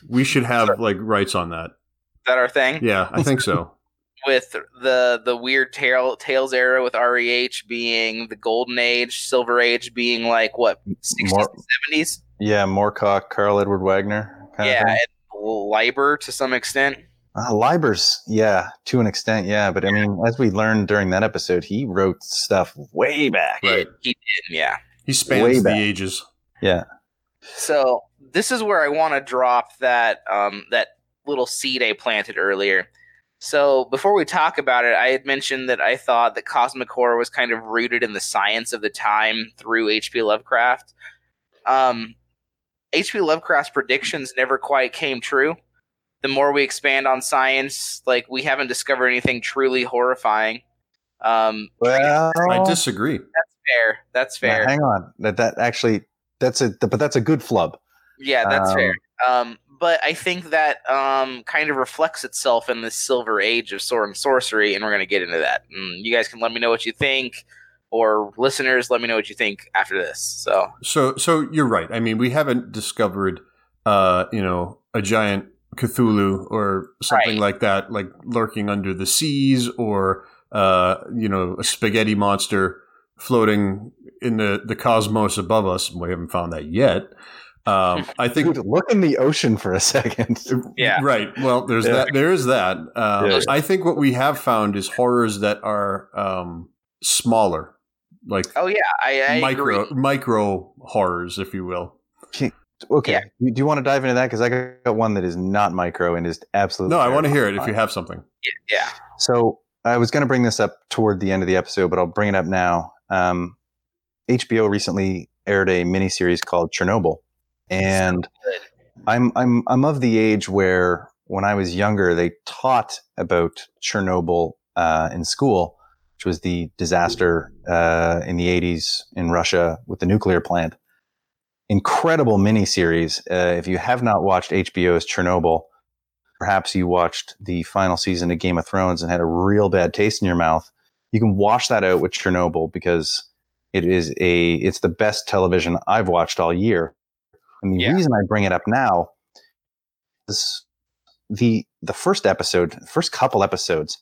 we should have like rights on that. Is that our thing? Yeah, I think so. With the the weird tail, Tales era with REH being the golden age, silver age being like what, 60s More- 70s? Yeah, Moorcock, Karl Edward Wagner. Kind Yeah, Of thing. and Leiber to some extent. Uh, Leibers, yeah, to an extent, yeah. But I mean, as we learned during that episode, he wrote stuff way back. Right. He did, yeah. He spans Way the back. ages. Yeah. So this is where I want to drop that um, that little seed I planted earlier. So before we talk about it, I had mentioned that I thought that cosmic horror was kind of rooted in the science of the time through H.P. Lovecraft. Um, H.P. Lovecraft's predictions never quite came true. The more we expand on science, like we haven't discovered anything truly horrifying. Um, Well, I disagree. That's fair. That's now, fair. hang on. That that actually that's a but that's a good flub. Yeah, that's Um, fair. Um, but I think that um, kind of reflects itself in this silver age of sword and sorcery, and we're going to get into that. Mm, you guys can let me know what you think, or listeners, let me know what you think after this. So, So so you're right. I mean, we haven't discovered uh, you know, a giant Cthulhu or something Right. like that, like lurking under the seas or uh, you know, a spaghetti monster floating in the, the cosmos above us. We haven't found that yet. Um, I think Dude, look in the ocean for a second. Yeah. Right. Well, there's Yeah. that. There is that. Um, Yeah. I think what we have found is horrors that are um, smaller, like oh yeah, I, I micro agree. micro horrors, if you will. Okay, Yeah. Do you want to dive into that? Because I got one that is not micro and is absolutely. No, I want to hear it if you have something. Yeah, So I was going to bring this up toward the end of the episode, but I'll bring it up now. Um, HBO recently aired a miniseries called Chernobyl, and. I'm I'm I'm of the age where when I was younger, they taught about Chernobyl uh, in school, which was the disaster uh, in the 80s in Russia with the nuclear plant. Incredible miniseries. Uh, if you have not watched HBO's Chernobyl, perhaps you watched the final season of Game of Thrones and had a real bad taste in your mouth. You can wash that out with Chernobyl because it is a it's the best television I've watched all year. And the Yeah. reason I bring it up now is the the first episode, first couple episodes,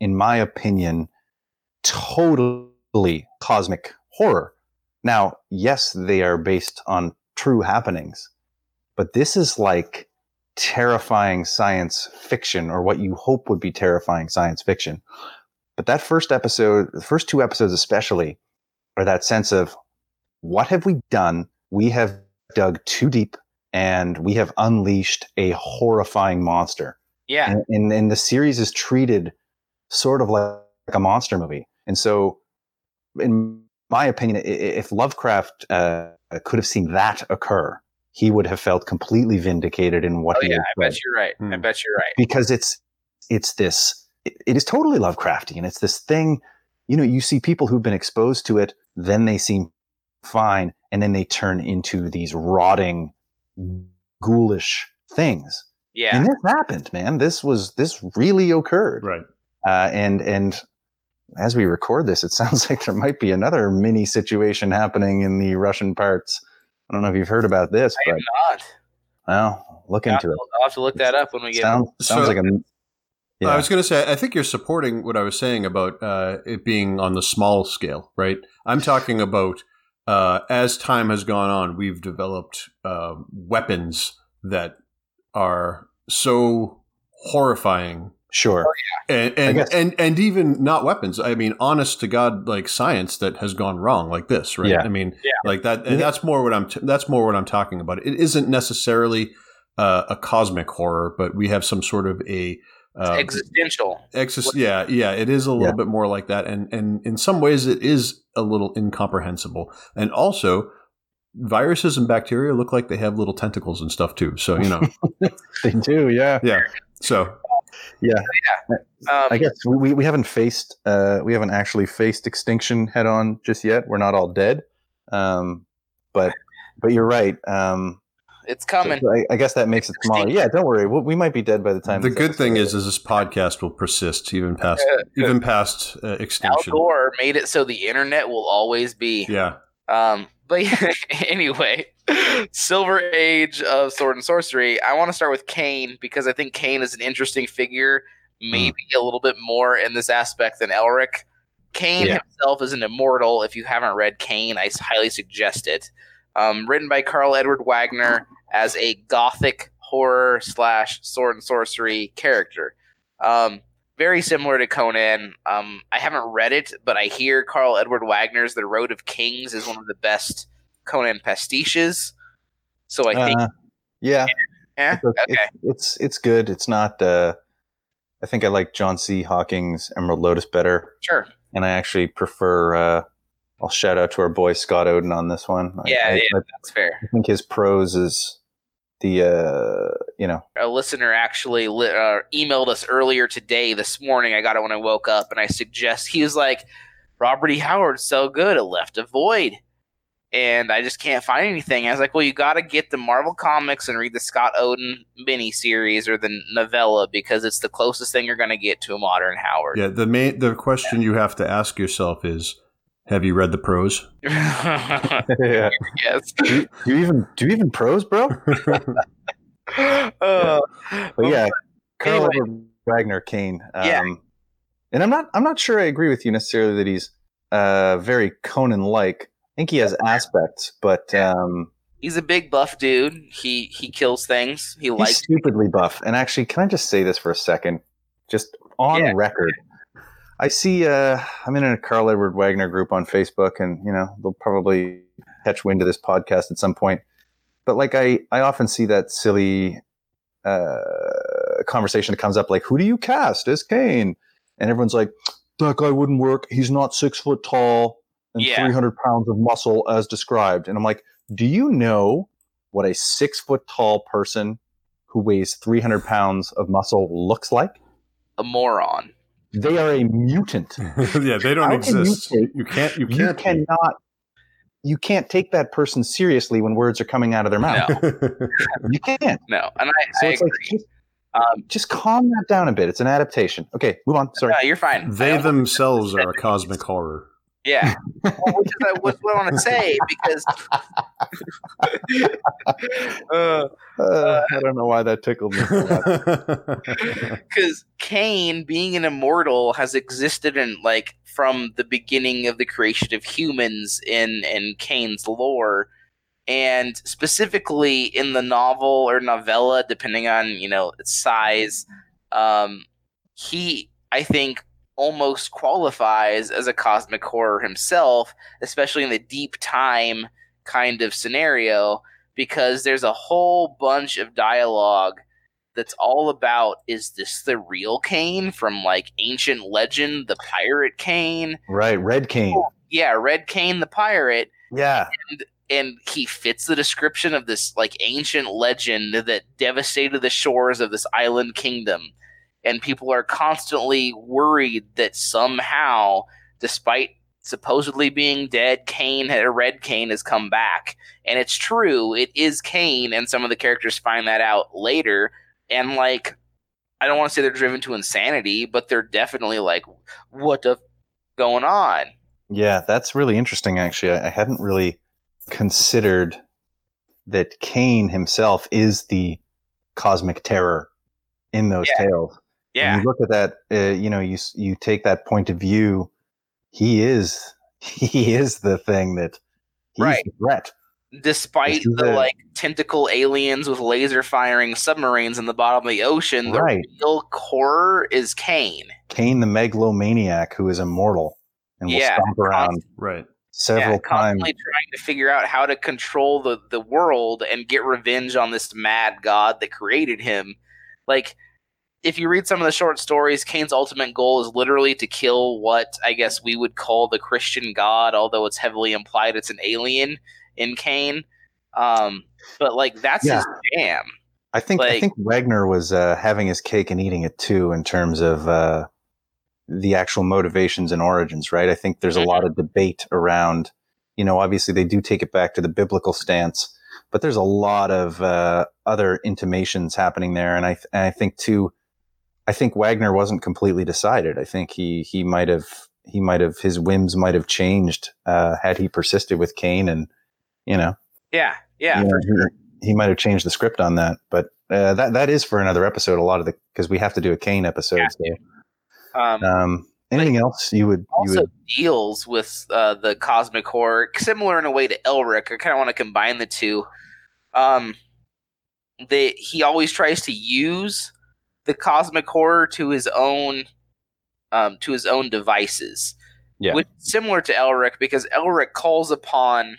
in my opinion, totally cosmic horror. Now, yes, they are based on true happenings, but this is like terrifying science fiction or what you hope would be terrifying science fiction. But that first episode, the first two episodes especially, are that sense of what have we done? We have dug too deep and we have unleashed a horrifying monster. yeah, And, and, and the series is treated sort of like, a monster movie. And so, in my opinion, i- i- if Lovecraft uh, could have seen that occur, he would have felt completely vindicated in what oh he yeah. had I bet you're right. I Hmm. bet you're right. because it's it's this it, it is totally Lovecraftian. It's this thing, you know, you see people who've been exposed to it, then they seem fine, and then they turn into these rotting, ghoulish things. Yeah, And this happened, man. This was this really occurred. Right. Uh, and and as we record this, it sounds like there might be another mini situation happening in the Russian parts. I don't know if you've heard about this, I but am not. well, look I'll, into it. I'll have to look that up when we get. Sounds, sounds So- like a yeah. I was going to say, I think you're supporting what I was saying about uh, it being on the small scale, right? I'm talking about uh, as time has gone on, we've developed uh, weapons that are so horrifying sure. and and, and and even not weapons. I mean, honest to God, like science that has gone wrong, like this, right? Yeah. I mean, Yeah. like that. And that's more what I'm. T- that's more what I'm talking about. It isn't necessarily uh, a cosmic horror, but we have some sort of a. Uh, existential. Exis- yeah, yeah, it is a little Yeah. bit more like that, and and in some ways it is a little incomprehensible. And also, viruses and bacteria look like they have little tentacles and stuff too. So you know, They do, yeah. yeah. So yeah, Um, I guess we, we, we haven't faced uh, we haven't actually faced extinction head on just yet. We're not all dead, um, but but you're right. Um, it's so- coming. so I, I guess that makes it smaller. Yeah, don't worry. We, we might be dead by the time. the this good thing is, is this podcast will persist even past even past uh, Al extinction. Gore made it so the internet will always be. Yeah, Um, but anyway, Silver Age of Sword and Sorcery. I want to start with Kane because I think Kane is an interesting figure, maybe a little bit more in this aspect than Elric. Kane Yeah. himself is an immortal. If you haven't read Kane, I highly suggest it. Um, written by Karl Edward Wagner as a gothic horror slash sword and sorcery character. Um, very similar to Conan. Um, I haven't read it, but I hear Karl Edward Wagner's The Road of Kings is one of the best Conan pastiches. So I think, Uh, yeah, eh, it's, okay. it's it's it's good. It's not. Uh, I think I like John C. Hocking's Emerald Lotus better, sure. and I actually prefer. Uh, I'll shout out to our boy Scott Oden on this one. Yeah, I, yeah. I That's fair. I think his prose is the uh, you know A listener actually li- uh, emailed us earlier today, this morning. I got it when I woke up, and I suggest he was like, Robert E. Howard's so good, it left a void. And I just can't find anything. I was like, well, you got to get the Marvel comics and read the Scott Oden mini series or the novella because it's the closest thing you're going to get to a modern Howard. yeah. The main the question you have to ask yourself is, have you read the prose? yeah. yes. do you even do you even prose, bro? Uh, But yeah, Karl Anyway. Wagner Kane. Um, Yeah. and I'm not I'm not sure I agree with you necessarily that he's uh, very Conan like. I think he has aspects, but um, he's a big buff dude. He he kills things. He he's likes stupidly buff. And actually, can I just say this for a second, just on Yeah. record? I see. Uh, I'm in a Karl Edward Wagner group on Facebook, and you know they'll probably catch wind of this podcast at some point. But like I, I often see that silly uh, conversation that comes up, like, "Who do you cast as Kane?" And everyone's like, "That guy wouldn't work. He's not six foot tall and Yeah. 300 pounds of muscle as described." And I'm like, "Do you know what a six foot tall person who weighs 300 pounds of muscle looks like?" a moron. They are a mutant. yeah, they don't How exist. take- You can't. You You can't. You cannot. You can't take that person seriously when words are coming out of their mouth. No, You can't. no, and I, So I it's like agree. just, Um, just calm that down a bit. It's an adaptation. Okay, move on. Sorry. no, you're fine. They themselves are a cosmic horror. Yeah, well, which is uh, what I want to say because uh, Uh, I don't know why that tickled me. so because Kane, being an immortal, has existed in like from the beginning of the creation of humans in in Kane's lore, and specifically in the novel or novella, depending on you know its size, um, he I think almost qualifies as a cosmic horror himself, especially in the deep time kind of scenario, because there's a whole bunch of dialogue that's all about is this the real Kane from like ancient legend, the pirate Kane? right, Red Kane. Yeah, Red Kane the pirate, Yeah, and he fits the description of this like ancient legend that devastated the shores of this island kingdom. And people are constantly worried that somehow, despite supposedly being dead, Kane or Red Kane has come back. And it's true, it is Kane, and some of the characters find that out later. And like I don't want to say they're driven to insanity, but they're definitely like, what the f- going on. Yeah, that's really interesting. Actually, I, I hadn't really considered that Kane himself is the cosmic terror in those Yeah. tales. When you look at that, uh, you know, you you take that point of view. He is he is the thing that he's Right. the threat. despite This the it. like tentacle aliens with laser firing submarines in the bottom of the ocean, the Right. real core is Kane. Kane, the megalomaniac who is immortal and will Yeah, stomp around const- Right. several yeah, times. constantly trying to figure out how to control the, the world and get revenge on this mad god that created him. Like, if you read some of the short stories, Kane's ultimate goal is literally to kill what I guess we would call the Christian god, although it's heavily implied it's an alien in Kane. Um, but like that's Yeah. his jam. I think I think Wagner was uh, having his cake and eating it too in terms of uh, the actual motivations and origins. Right. I think there's a lot of debate around. You know, obviously they do take it back to the biblical stance, but there's a lot of uh, other intimations happening there, and I th- and I think too. I think Wagner wasn't completely decided. I think he he might have he might have his whims might have changed uh, had he persisted with Kane, and you know Yeah, yeah. you know, he, he might have changed the script on that, but uh, that that is for another episode. A lot of the because we have to do a Kane episode. So, Um, um, anything else you would you also would deals with uh, the cosmic horror, similar in a way to Elric. I kind of want to combine the two. Um, they he always tries to use the cosmic horror to his own, um, to his own devices. Yeah. which is similar to Elric because Elric calls upon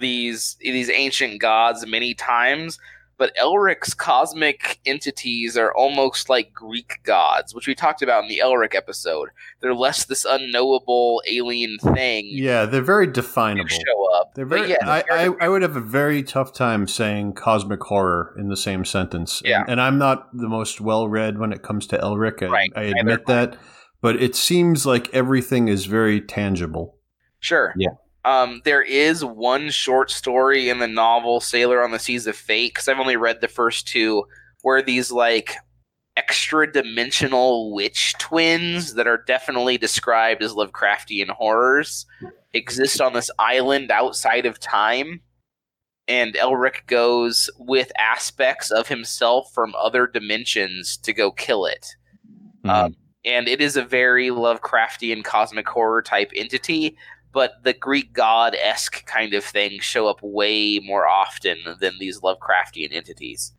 these these ancient gods many times. But Elric's cosmic entities are almost like Greek gods, which we talked about in the Elric episode they're less this unknowable alien thing Yeah, they're very definable. show up. They're But very. yeah, I, they're- I, I would have a very tough time saying cosmic horror in the same sentence. Yeah. And, and I'm not the most well read when it comes to Elric. I, Right, I neither admit that. But it seems like everything is very tangible. sure. Yeah. Um, there is one short story in the novel Sailor on the Seas of Fate because I've only read the first two, where these like extra dimensional witch twins that are definitely described as Lovecraftian horrors exist on this island outside of time. And Elric goes with aspects of himself from other dimensions to go kill it. Um, and it is a very Lovecraftian cosmic horror type entity, but the Greek god esque kind of things show up way more often than these Lovecraftian entities.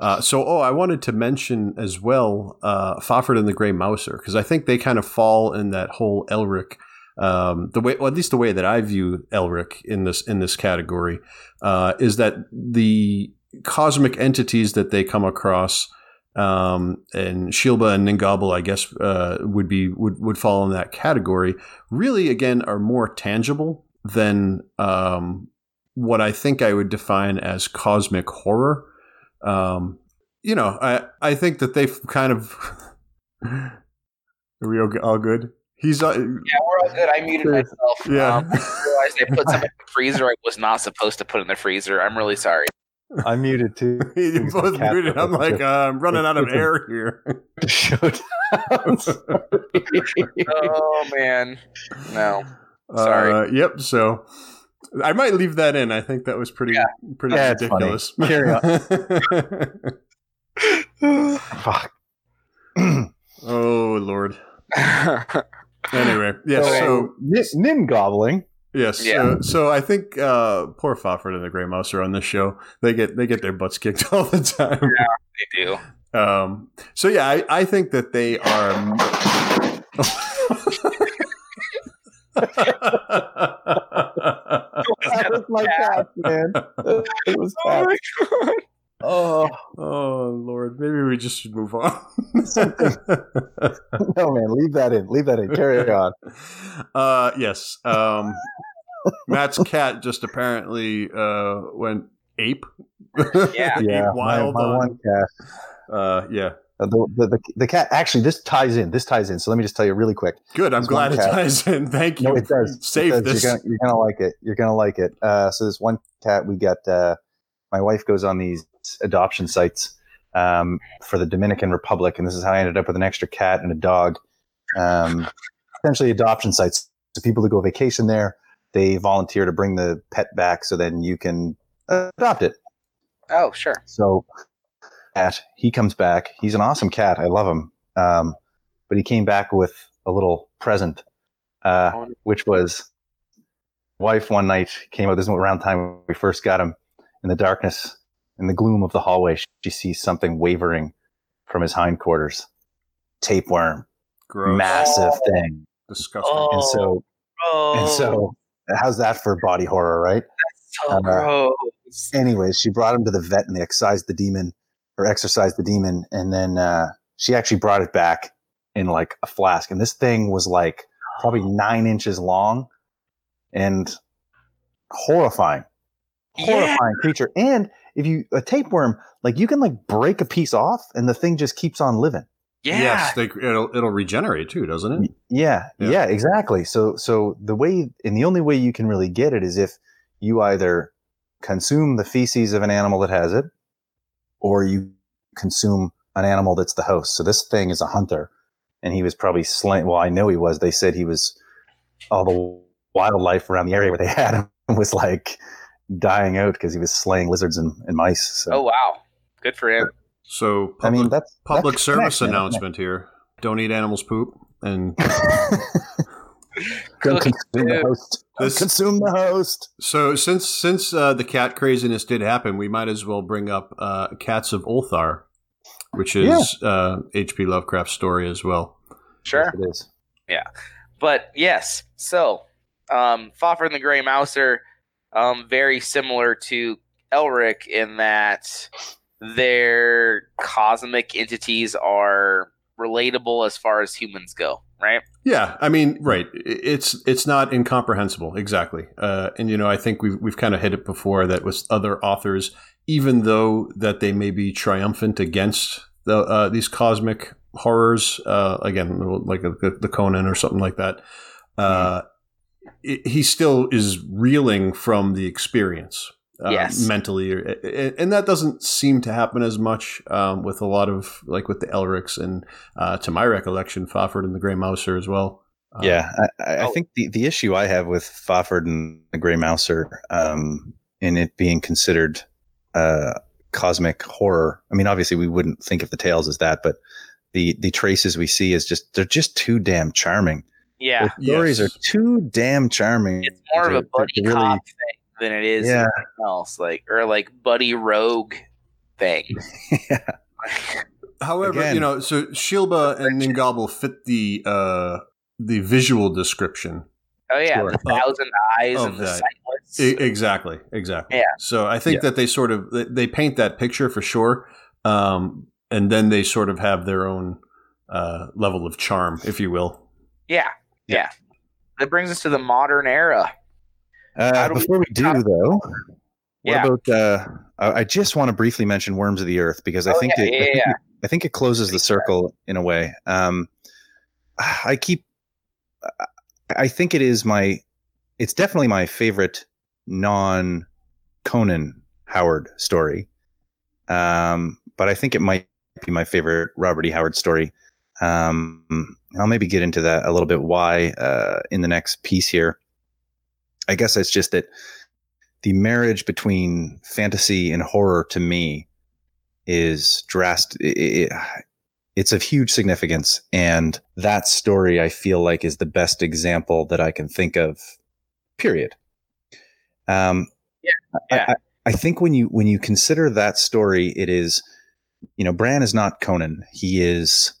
Uh, so, oh, I wanted to mention as well uh, and the Grey Mouser because I think they kind of fall in that whole Elric. Um, the way, or at least the way that I view Elric in this in this category, uh, is that the cosmic entities that they come across, um, and Sheelba and Ningauble, I guess, uh, would be would would fall in that category. Really, again, are more tangible than um, what I think I would define as cosmic horror um, you know, I I think that they've kind of. Are we all, all good? He's uh, Yeah, we're all good. I muted myself. yeah. Um, I realized I put something in the freezer I was not supposed to put in the freezer. I'm really sorry. I'm muted too. You're both muted. I'm like, uh, I'm running out of air here. Shoot. I'm sorry. Oh man, no. Sorry. Uh, yep. So I might leave that in. I think that was pretty Yeah. pretty Yeah, ridiculous. Carry on. Fuck. oh lord. Anyway, yeah. So Nim, nim gobbling. Yes. Yeah. So, so I think uh, poor Fafhrd and the Grey Mouse are on this show. They get they get their butts kicked all the time. Yeah, they do. Um, so yeah, I, I think that they are. That was my cat, man. It was cat. Oh oh Lord, maybe we just should move on. no, man! Leave that in. Leave that in. Carry on. uh, yes. Um, Matt's cat just apparently uh, went ape. Yeah. Yeah, wild my on- one cat. Uh, yeah. Uh, the, the, the, the cat actually this ties in this ties in so let me just tell you really quick Good. I'm There's glad it cat. ties in. Thank you. no it does Save It does. this. you're gonna, you're gonna like it you're gonna like it uh, so this one cat we got uh, my wife goes on these adoption sites um, for the dominican republic and this is how i ended up with an extra cat and a dog um, essentially adoption sites. So people that go vacation there, they volunteer to bring the pet back, so then you can adopt it. Oh, sure. So, cat, he comes back. He's an awesome cat. I love him. Um, but he came back with a little present, uh, which was wife one night came out. This is around time we first got him. In the darkness, in the gloom of the hallway, she sees something wavering from his hindquarters. Tapeworm, Gross. massive Oh. thing. Disgusting. Oh. And so, Oh, and so, how's that for body horror, right? so uh, gross. anyways, she brought him to the vet and they excised the demon or exorcised the demon. And then uh, she actually brought it back in like a flask. And this thing was like probably nine inches long and horrifying. Yeah. Horrifying creature. And if you, a tapeworm, like you can like break a piece off and the thing just keeps on living. Yeah. Yes, they, it'll it'll regenerate too, doesn't it? Yeah, Yeah. yeah, exactly. So, so the way and the only way you can really get it is if you either consume the feces of an animal that has it, or you consume an animal that's the host. So this thing is a hunter, and he was probably slain. Well, I know he was. They said he was all the wildlife around the area where they had him was like dying out because he was slaying lizards and, and mice. So, Oh wow. Good for him. So I mean, public, that's public that's service connection, isn't it? announcement here: don't eat animals' poop. And Don't consume the host. Don't This- consume the host. so, since since uh, the cat craziness did happen, we might as well bring up uh, Cats of Ulthar, which is uh, H.P. Lovecraft's story as well. Sure. Yes, it is. Yeah, but yes, so um, Fafhrd and the Grey Mouser, um, very similar to Elric in that their cosmic entities are relatable as far as humans go, right? Yeah, I mean, right. It's it's not incomprehensible, exactly. Uh, and you know, I think we've we've kind of hit it before that with other authors, even though that they may be triumphant against the uh, these cosmic horrors, uh, again, like the, the Conan or something like that. Uh, i he still is reeling from the experience. Uh, Yes. mentally, or- and that doesn't seem to happen as much um, with a lot of like with the Elrics and uh, to my recollection, Fafhrd and the Grey Mouser as well. Uh, Yeah, I, I, I oh. think the, the issue I have with Fafhrd and the Grey Mouser, um, in it being considered uh, cosmic horror. I mean, obviously, we wouldn't think of the tales as that, but the the traces we see is just they're just too damn charming. Yeah. The stories Yes. are too damn charming. It's more of a to buddy really- cop thing than it is Yeah. anything else. Like or like buddy rogue thing. yeah. However, Again- you know, so Sheelba and Ningauble fit the uh, the visual description. Oh yeah, Sure. the thousand eyes of and the that. sightless. I- exactly, exactly. Yeah. So I think Yeah. that they sort of they- they paint that picture for sure, um, and then they sort of have their own uh, level of charm, if you will. yeah, yeah. That brings us to the modern era. Uh, do we before we do, though, what Yeah. about? Uh, I just want to briefly mention Worms of the Earth because I Oh, think yeah, it, I think yeah. it- I think it closes the circle in a way. Um, I keep. I- I think it is my. It's definitely my favorite non Conan Howard story. Um, but I think it might be my favorite Robert E. Howard story. Um, I'll maybe get into that a little bit why uh, in the next piece here. I guess it's just that the marriage between fantasy and horror to me is drastic. It, it, it's of huge significance, and that story I feel like is the best example that I can think of. Period. Um, Yeah, I- yeah. I, I think when you when you consider that story, it is, you know, Bran is not Conan. He is,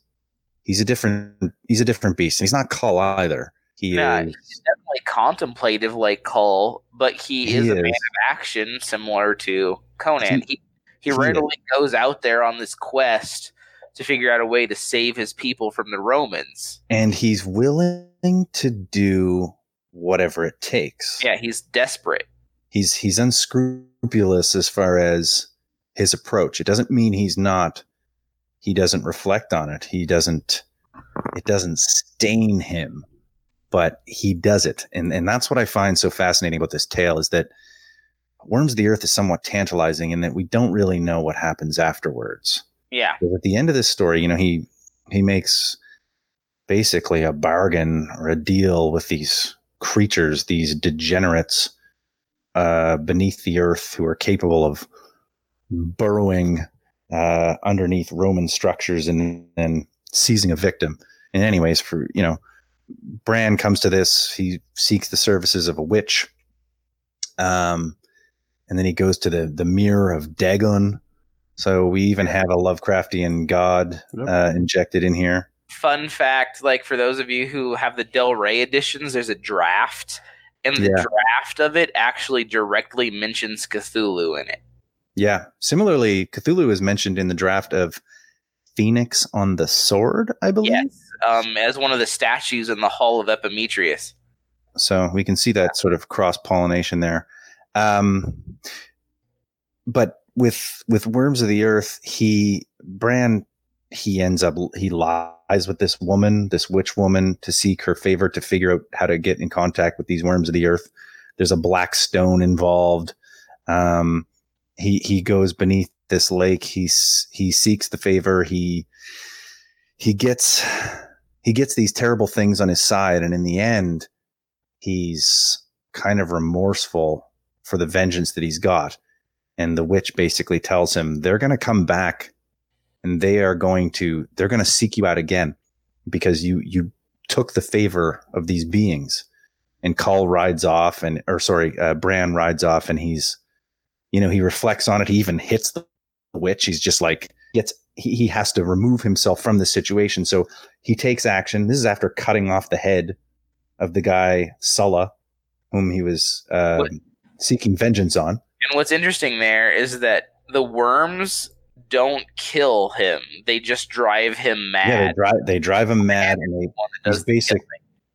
he's a different he's a different beast. And he's not Kull either. He Yeah, is. he's definitely contemplative like Kull, but he, He is, a man of action, similar to Conan. He he, he readily goes out there on this quest to figure out a way to save his people from the Romans. and he's willing to do whatever it takes. Yeah, he's desperate. He's he's unscrupulous as far as his approach. It doesn't mean he's not he doesn't reflect on it. He doesn't it doesn't stain him, but he does it. And and that's what I find so fascinating about this tale is that Worms of the Earth is somewhat tantalizing in that we don't really know what happens afterwards. Yeah, Because at the end of this story, you know, he he makes basically a bargain or a deal with these creatures, these degenerates uh, beneath the earth who are capable of burrowing uh, underneath Roman structures and and seizing a victim. And anyways, for you know, Bran comes to this. He seeks the services of a witch. Um, and then he goes to the the mirror of Dagon. So we even have a Lovecraftian god uh, injected in here. Fun fact: like for those of you who have the Del Rey editions, there's a draft, and the Yeah. draft of it actually directly mentions Cthulhu in it. Yeah. Similarly, Cthulhu is mentioned in the draft of Phoenix on the Sword, I believe. Yes, um, as one of the statues in the Hall of Epimetheus. So we can see that sort of cross pollination there. Um, but with with Worms of the Earth, he Bran he ends up he lies with this woman, this witch woman, to seek her favor to figure out how to get in contact with these worms of the earth. There's a black stone involved. Um, he he goes beneath this lake. He's he seeks the favor. He he gets he gets these terrible things on his side, and in the end, he's kind of remorseful for the vengeance that he's got. And the witch basically tells him they're going to come back and they are going to they're going to seek you out again because you you took the favor of these beings. And Kull rides off and or sorry, uh, Bran rides off and he's you know, he reflects on it. He even hits the witch. He's just like gets he, he has to remove himself from the situation. So he takes action. This is after cutting off the head of the guy Sulla, whom he was uh, seeking vengeance on. And what's interesting there is that the worms don't kill him; they just drive him mad. Yeah, they drive they drive him mad, and they One he's does the basic killing.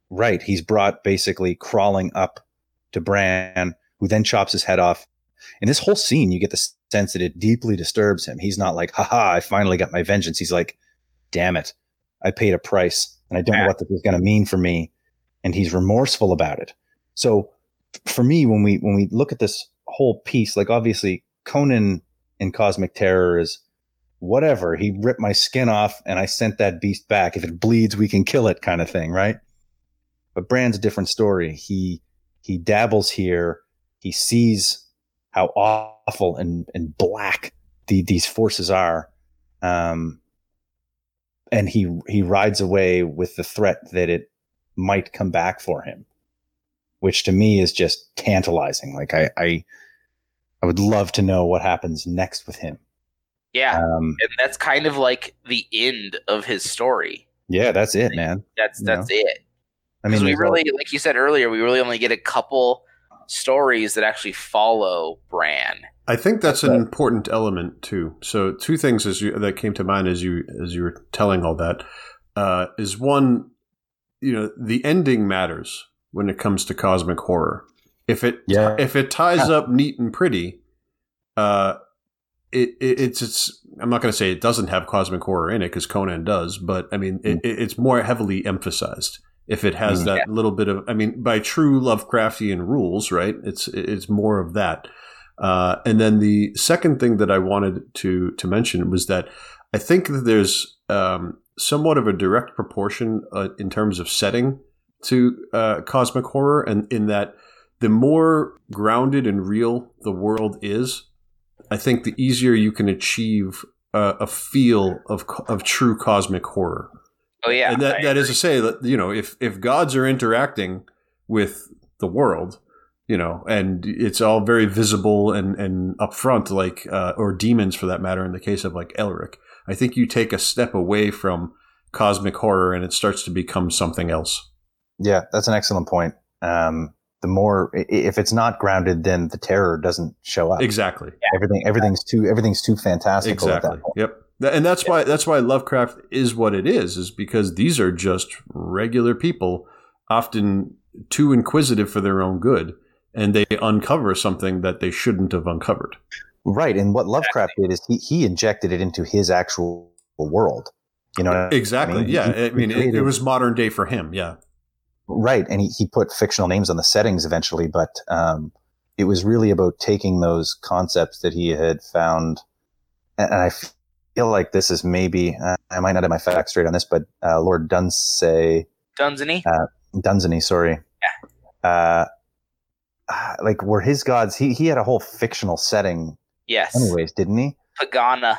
right. He's brought basically crawling up to Bran, who then chops his head off. In this whole scene, you get the sense that it deeply disturbs him. He's not like, haha, I finally got my vengeance. He's like, damn it, I paid a price, and I don't know Yeah. what this is going to mean for me. And he's remorseful about it. So, for me, when we when we look at this whole piece, like obviously Conan in Cosmic Terror is whatever. He ripped my skin off and I sent that beast back. If it bleeds, we can kill it, kind of thing, right? But Bran's a different story. He he dabbles here. He sees how awful and and black the, these forces are, um, and he he rides away with the threat that it might come back for him, which to me is just tantalizing. Like I I, I would love to know what happens next with him. Yeah, Um, and that's kind of like the end of his story. yeah, that's it, man. That's that's it. I mean, we all- really, like you said earlier, we really only get a couple stories that actually follow Bran. I think that's an important element too. So two things as you, that came to mind as you as you were telling all that uh, is one, you know, the ending matters when it comes to cosmic horror. If it Yeah. if it ties up neat and pretty, uh, it, it it's it's. I'm not going to say it doesn't have cosmic horror in it because Conan does, but I mean it, it, it's more heavily emphasized. If it has Mm. that little bit of, I mean, by true Lovecraftian rules, right? It's it's more of that. Uh, and then the second thing that I wanted to to mention was that I think that there's um, somewhat of a direct proportion uh, in terms of setting to uh, cosmic horror, and in that the more grounded and real the world is, I think the easier you can achieve uh, a feel of of true cosmic horror. Oh yeah, and that, that is to say that you know if if gods are interacting with the world, you know, and it's all very visible and and upfront, like uh, or demons for that matter, in the case of like Elric, I think you take a step away from cosmic horror and it starts to become something else. Yeah, that's an excellent point. Um, the more i- i- if it's not grounded, then the terror doesn't show up. Exactly. Everything everything's too everything's too fantastical at Exactly. that point. Yep. Th- And that's why that's why Lovecraft is what it is, is because these are just regular people, often too inquisitive for their own good, and they uncover something that they shouldn't have uncovered. Right, and what Lovecraft did is he he injected it into his actual world. You know, what I Exactly. mean, yeah. he- I mean, it, it was modern day for him. Yeah. right, and he, he put fictional names on the settings eventually, but um, it was really about taking those concepts that he had found, and, and I feel like this is maybe uh, I might not have my facts straight on this, but uh, Lord Dunsay Dunsany. Uh, Dunsany, sorry. Yeah. Uh, uh, like were his gods? He he had a whole fictional setting, yes. anyways, didn't he? Pegana.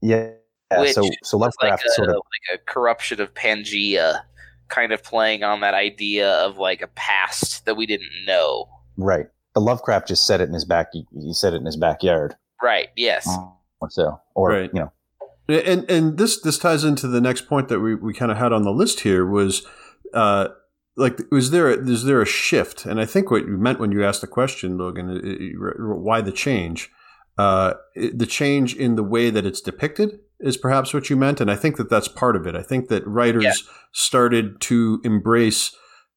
Yeah. yeah Which so so was like Lovecraft a, sort of like a corruption of Pangea, kind of playing on that idea of like a past that we didn't know. right. But Lovecraft just said it in his back. He, he said it in his backyard. Right. Yes. Or so, or Right. you know, And and this this ties into the next point that we, we kind of had on the list here was uh like was there a, is there a shift and I think what you meant when you asked the question Logan why the change uh it- the change in the way that it's depicted is perhaps what you meant and I think that that's part of it I think that writers Yeah. started to embrace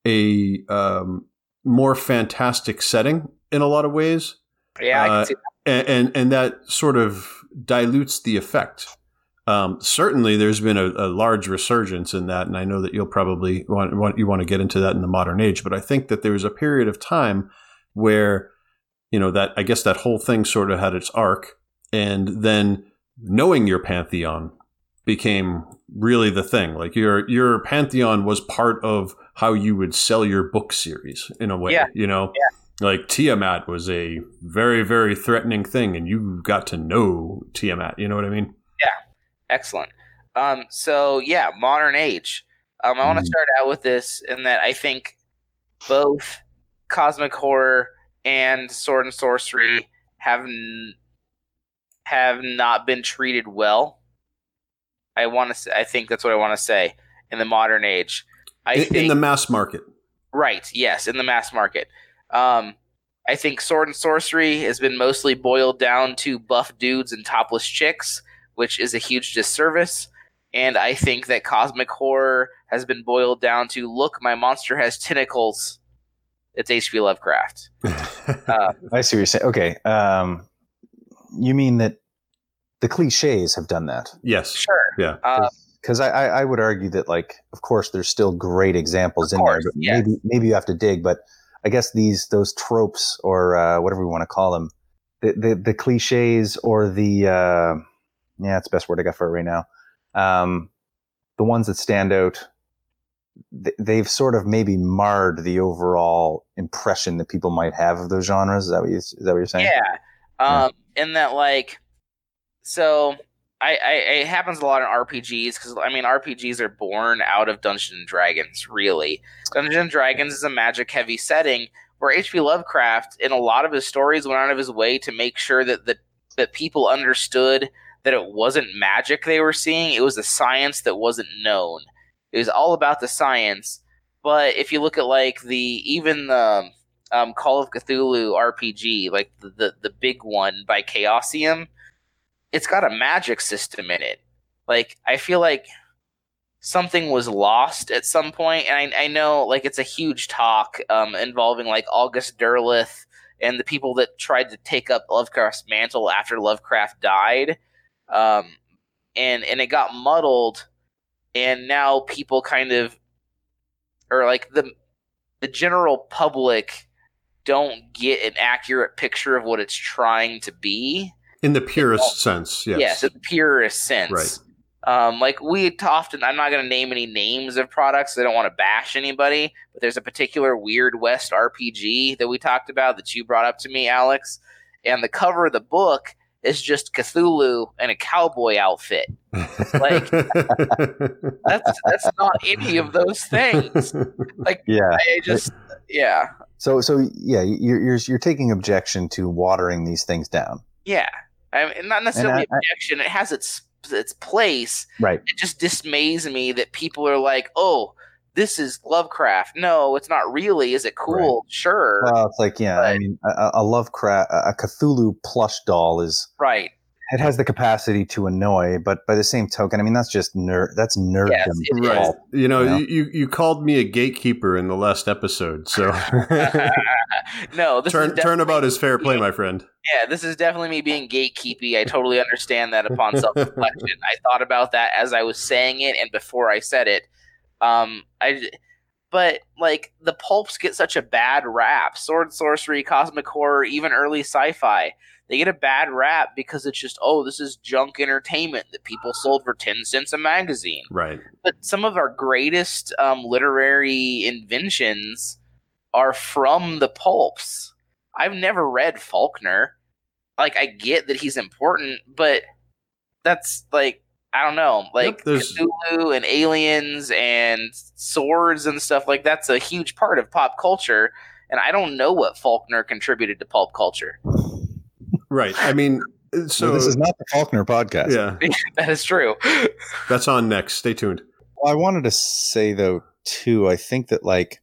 a um, more fantastic setting in a lot of ways Yeah. I Uh, can see and, and and that sort of dilutes the effect. Um, certainly, there's been a, a large resurgence in that, and I know that you'll probably want, want you want to get into that in the modern age. But I think that there was a period of time where, you know, that I guess that whole thing sort of had its arc, and then knowing your pantheon became really the thing. Like your your pantheon was part of how you would sell your book series in a way. Yeah. You know, like Tiamat was a very very threatening thing, and you got to know Tiamat. You know what I mean? Excellent. Um, so yeah, modern age. Um, I want to Mhm. start out with this in that I think both cosmic horror and sword and sorcery have n- have not been treated well. I want to. I think that's what I want to say in the modern age. I in, think in the mass market. Right. Yes, in the mass market. Um, I think sword and sorcery has been mostly boiled down to buff dudes and topless chicks, which is a huge disservice. And I think that cosmic horror has been boiled down to look, my monster has tentacles. It's H.P. Lovecraft. Uh, I see what you're saying. Okay, um, you mean that the cliches have done that? Yes. sure. Yeah. Uh, Because I, I, I would argue that, like, of course, there's still great examples Of in course, there, but yes. maybe maybe you have to dig. But I guess these those tropes or uh, whatever we want to call them, the the, the cliches or the uh, yeah, it's the best word I got for it right now. Um, the ones that stand out, th- they've sort of maybe marred the overall impression that people might have of those genres. Is that what you, is that what you're saying? Yeah. Um, in that like, so I, I it happens a lot in RPGs because I mean RPGs are born out of Dungeons and Dragons. Really, Dungeons and Dragons is a magic heavy setting where H.P. Lovecraft, in a lot of his stories, went out of his way to make sure that the that people understood that it wasn't magic they were seeing; it was a science that wasn't known. It was all about the science. But if you look at like the even the um, Call of Cthulhu RPG, like the, the the big one by Chaosium, it's got a magic system in it. Like I feel like something was lost at some point, and I, I know like it's a huge talk um, involving like August Derleth and the people that tried to take up Lovecraft's mantle after Lovecraft died, um, and and it got muddled, and now people kind of or like the the general public don't get an accurate picture of what it's trying to be. In the purest sense, yes. Yes, in the purest sense. Right. Um, like we often, I'm not going to name any names of products. I don't want to bash anybody, but there's a particular Weird West RPG that we talked about that you brought up to me, Alex. And the cover of the book is just Cthulhu in a cowboy outfit. like- That's that's not any of those things. Like yeah. I just, yeah, So so yeah, you're you're you're taking objection to watering these things down, yeah. I mean, not necessarily I- I- objection. It has its its place. right? it just dismays me that people are like, "Oh, this is Lovecraft." No, it's not really. Is it cool? Sure. Well, it's like yeah, I mean, a, a Lovecraft, a Cthulhu plush doll is right. it has the capacity to annoy, but by the same token, I mean that's just nerd. That's nerddom. Yes, right. You know, You know? You, you called me a gatekeeper in the last episode, so no, this is turn definitely, turnabout is fair play, my friend. Yeah, this is definitely me being gatekeepy. I totally understand that upon self reflection. I thought about that as I was saying it and before I said it. Um, I, but like the pulps get such a bad rap. Sword, sorcery, cosmic horror, even early sci-fi. They get a bad rap because it's just oh, this is junk entertainment that people sold for ten cents a magazine. Right. But some of our greatest um, literary inventions are from the pulps. I've never read Faulkner. Like I get that he's important, but that's like I don't know, like there's- Cthulhu and aliens and swords and stuff like that's a huge part of pop culture. And I don't know what Faulkner contributed to pulp culture. Right. I mean, uh, So so this is not the Faulkner podcast. yeah, that is true. that's on next. Stay tuned. Well, I wanted to say though too. I think that like,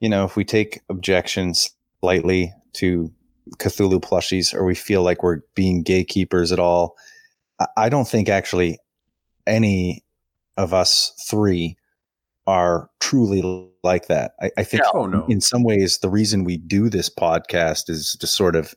you know, if we take objections lightly to Cthulhu plushies, or we feel like we're being gatekeepers at all, I- don't think actually any of us three are truly like that. I, I think Oh no. in some ways the reason we do this podcast is to sort of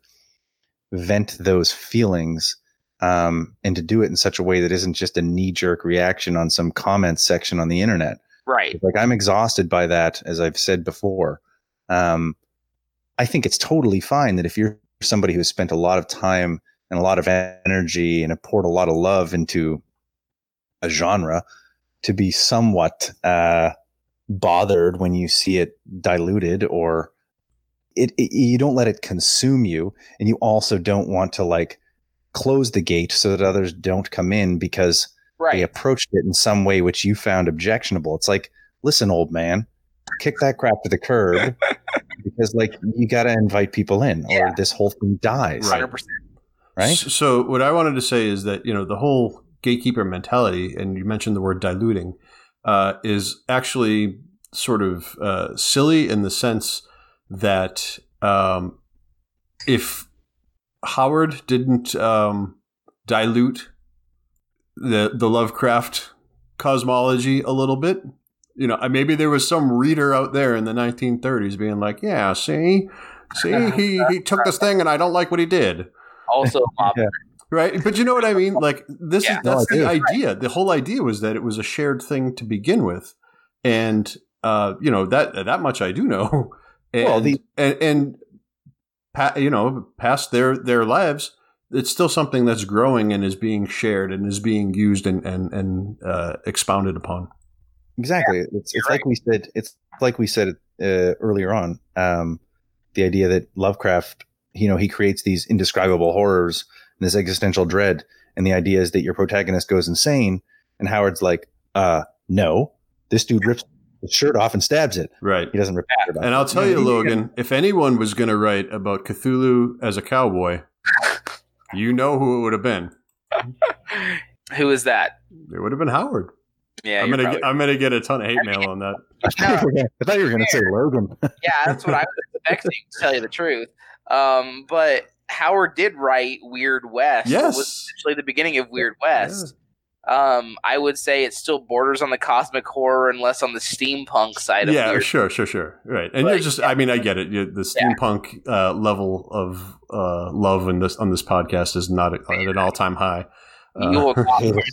vent those feelings um, and to do it in such a way that isn't just a knee-jerk reaction on some comment section on the internet Right. like i'm exhausted by that as i've said before um, i think it's totally fine that if you're somebody who's spent a lot of time and a lot of energy and have poured a lot of love into a genre to be somewhat uh, bothered when you see it diluted or it, it you don't let it consume you and you also don't want to like close the gate so that others don't come in because they approached it in some way which you found objectionable it's like listen old man kick that crap to the curb because like you got to invite people in or Yeah. this whole thing dies Right. 100%. Right So what I wanted to say is that you know the whole gatekeeper mentality, and you mentioned the word diluting, uh, is actually sort of uh, silly in the sense that um, if Howard didn't um, dilute the the Lovecraft cosmology a little bit. You know, maybe there was some reader out there in the 1930s being like, "Yeah, see, see, he he took this thing, and I don't like what he did." Also, mob Yeah. Right, but you know what I mean. Like this Yeah. is that's No, the I idea. The whole idea was that it was a shared thing to begin with, and uh, you know that that much I do know. And, Well, the- and and pa- you know, past their their lives, it's still something that's growing and is being shared and is being used and and and uh, expounded upon. exactly it's, it's like we said it's like we said uh, earlier on um, the idea that lovecraft you know he creates these indescribable horrors and this existential dread and the idea is that your protagonist goes insane and howard's like uh no this dude rips his shirt off and stabs it Right. he doesn't rip his shirt off. And I'll tell you, Logan, if anyone was going to write about Cthulhu as a cowboy, you know who it would have been. Who is that? It would have been Howard. Yeah, I'm gonna probably- get, I'm gonna get a ton of hate mail on that. I thought you were gonna- I thought you were going to say Logan. yeah, that's what I was expecting. To tell you the truth, um, but Howard did write Weird West. It was Yes. essentially the beginning of Weird West. Um, I would say it still borders on the cosmic horror and less on the steampunk side of Yeah, Weird. sure, sure, sure. Right, and But, you're just, I mean, I get it. You- The steampunk uh, level of uh, love in this on this podcast is not at, at an all time high. Uh, You will not Yeah. hear the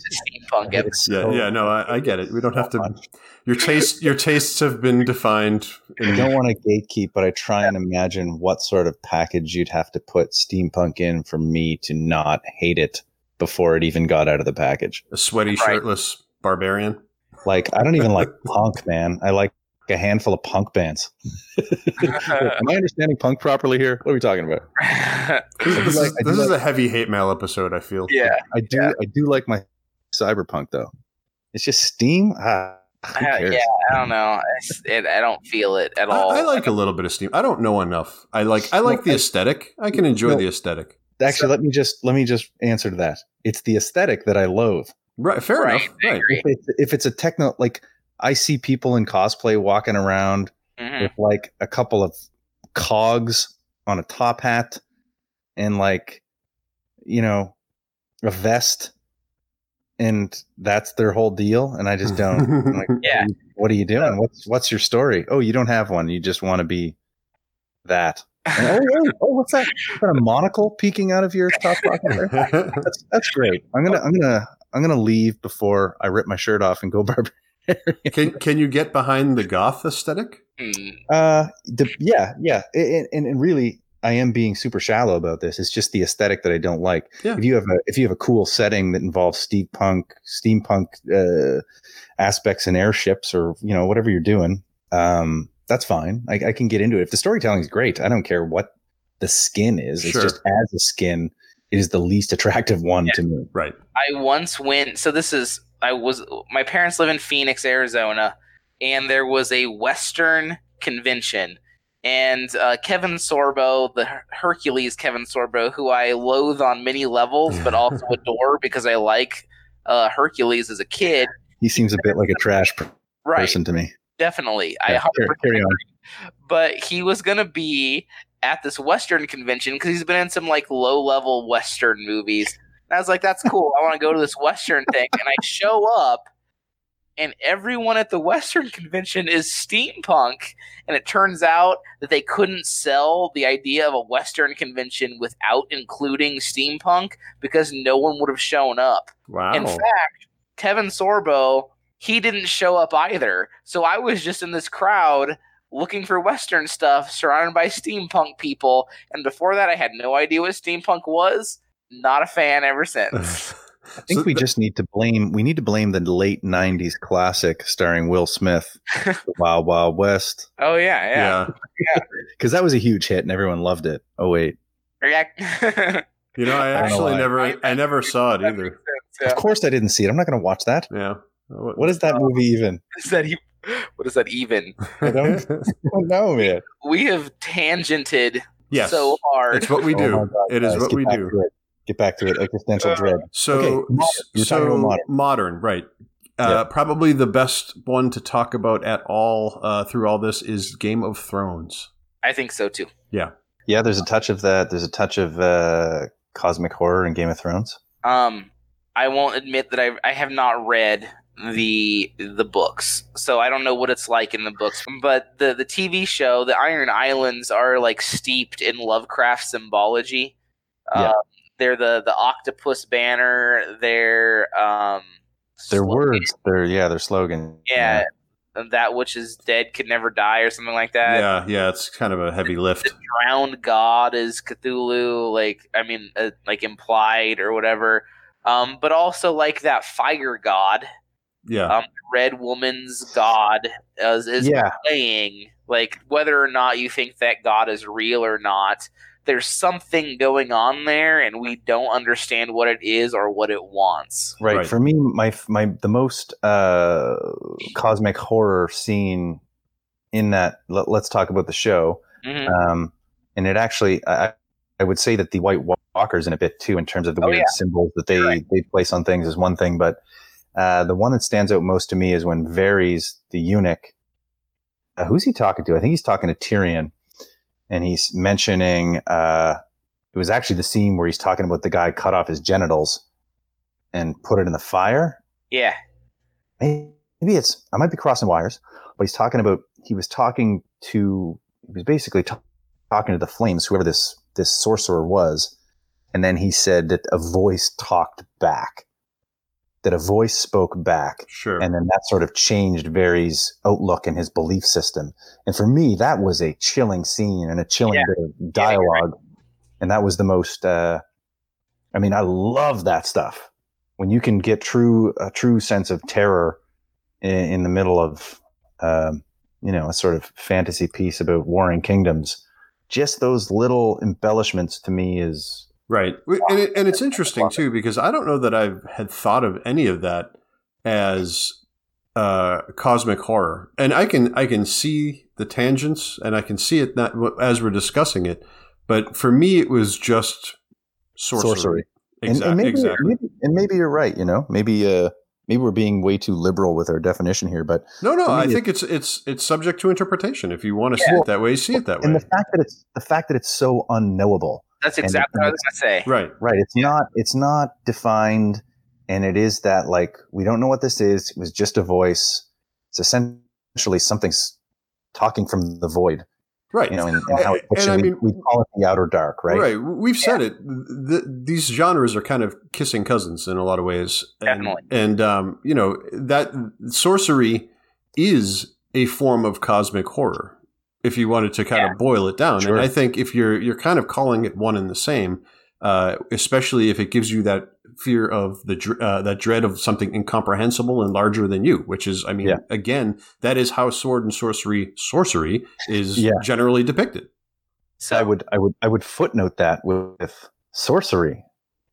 steampunk episode. It's yeah, yeah, no, I, I get it. We don't have to. much. Your taste, your tastes have been defined. I don't want to gatekeep, but I try and imagine what sort of package you'd have to put steampunk in for me to not hate it before it even got out of the package. a sweaty, Right. shirtless barbarian. Like, I don't even like punk, man. I like a handful of punk bands. Am I understanding punk properly here? What are we talking about? This, I this like- is, this is like- a heavy hate mail episode. I feel. yeah, I do. I do like my cyberpunk though. It's just Steam. Ah, who Uh, yeah. I don't know. It, I don't feel it at all. I, I like a little bit of steam. I don't know enough. I like. I like the I- aesthetic. I can enjoy No. the aesthetic. Actually, let me just let me just answer to that. It's the aesthetic that I loathe. Right. Fair Right, enough. Right. If it's, if it's a techno, like I see people in cosplay walking around Mhm. with like a couple of cogs on a top hat and like you know a vest and that's their whole deal and i just don't. I'm like, Yeah. what are you doing? What's what's your story? Oh you don't have one. You just want to be that. And, oh, oh, oh what's that? Is that a monocle peeking out of your top pocket that's that's great. I'm gonna i'm gonna i'm gonna leave before i rip my shirt off and go barbarian Can can you get behind the goth aesthetic? Hmm. Uh, the, yeah, yeah, and, and and really, I am being super shallow about this. It's just the aesthetic that I don't like. Yeah. If you have a if you have a cool setting that involves steampunk steampunk uh, aspects and airships or you know whatever you're doing, um, that's fine. I, I can get into it. If the storytelling is great, I don't care what the skin is. It's Sure. just as a skin, it is the least attractive one to me. Right. I once went. So this is. I was. My parents live in Phoenix, Arizona, and there was a Western convention. And uh, Kevin Sorbo, the Hercules Kevin Sorbo, who I loathe on many levels, but also adore because I like uh, Hercules as a kid. He seems a bit like a trash per- Right. person to me. Definitely. I Yeah, 100% carry- carry on. But he was going to be at this Western convention because he's been in some like low level Western movies. And I was like, that's cool. I want to go to this Western thing. And I show up, and everyone at the Western convention is steampunk. And it turns out that they couldn't sell the idea of a Western convention without including steampunk because no one would have shown up. Wow. In fact, Kevin Sorbo, he didn't show up either. So I was just in this crowd looking for Western stuff, surrounded by steampunk people. And before that, I had no idea what steampunk was. Not a fan ever since. I think we just need to blame. We need to blame the late '90s classic starring Will Smith, The Wild Wild West, oh yeah, yeah. yeah. because that was a huge hit and everyone loved it. Oh wait, React- You know, I I know actually why. never I never saw it either. of course I didn't see it. I'm not going to watch that. Yeah. What is that uh, movie even? What is that? e- What is that even? I don't, I don't know, man. We have tangented yes. so hard. it's what we Oh do. my God, it is guys, what we do. it. Get back to it. Existential Uh, dread. So, Okay, modern. You're talking about so modern. modern, right? Uh, Yeah. Probably the best one to talk about at all uh, through all this is Game of Thrones. I think so too. Yeah, yeah, there's a touch of that. There's a touch of uh, cosmic horror in Game of Thrones. Um, I won't admit that I I have not read the the books, so I don't know what it's like in the books. But the the TV show, the Iron Islands, are like steeped in Lovecraft symbology. Yeah. Um, they're the the octopus banner. They're um, Their slogan- words. Their yeah. Their slogan. Yeah, that which is dead can never die, or something like that. yeah, yeah, it's kind of a heavy lift. drowned god is Cthulhu, like I mean, uh, like implied or whatever. Um, but also like that fire god, Yeah, um, Red Woman's god, is, is Yeah. playing. Like whether or not you think that god is real or not, there's something going on there, and we don't understand what it is or what it wants. Right. Right. For me, my my the most uh, cosmic horror scene in that. Let, us talk about the show. Mhm. Um, and it actually, I, I would say that the White Walkers in a bit too, in terms of the Oh, weird yeah. symbols that they Right. they place on things is one thing, but uh, the one that stands out most to me is when Varys, the eunuch, uh, who's he talking to? I think he's talking to Tyrion, and he's mentioning. Uh, it was actually the scene where he's talking about the guy cut off his genitals and put it in the fire. Yeah, maybe it's I might be crossing wires, but he's talking about he was talking to he was basically ta- talking to the flames, whoever this this sorcerer was, and then he said that a voice talked back, that a voice spoke back, sure. and then that sort of changed Varys' outlook and his belief system. And for me, that was a chilling scene and a chilling Yeah. bit of Yeah, you're dialogue, and that was the most. Uh, I mean, I love that stuff when you can get true a true sense of terror in, in the middle of um, you know a sort of fantasy piece about warring kingdoms. Just those little embellishments to me is Right. And, it, and it's interesting too because I don't know that I had thought of any of that as uh, cosmic horror, and I can I can see the tangents and I can see it not as we're discussing it, but for me it was just sorcery. sorcery. And, Exactly. and maybe, exactly. maybe and maybe you're right. You know, maybe uh, maybe we're being way too liberal with our definition here. But No, no. I it- think it's it's it's subject to interpretation. If you want to see it that way, see it that way. and the fact that it's the fact that it's so unknowable. That's exactly what I was gonna say. Right. Right. It's not it's not defined and it is that like we don't know what this is. It was just a voice. It's essentially something's talking from the void. right. You know, and, in how And- and I we, mean- we call it the outer dark, right? Right. We've said it. Th these genres are kind of kissing cousins in a lot of ways. And, And, um, you know, that sorcery is a form of cosmic horror if you wanted to kind Yeah. of boil it down. Sure. And I think if you're, you're kind of calling it one and the same, uh, especially if it gives you that fear of the, uh, that dread of something incomprehensible and larger than you, which is, I mean, Yeah. again, that is how sword and sorcery, sorcery is Yeah. generally depicted. So I would, I would, I would footnote that with sorcery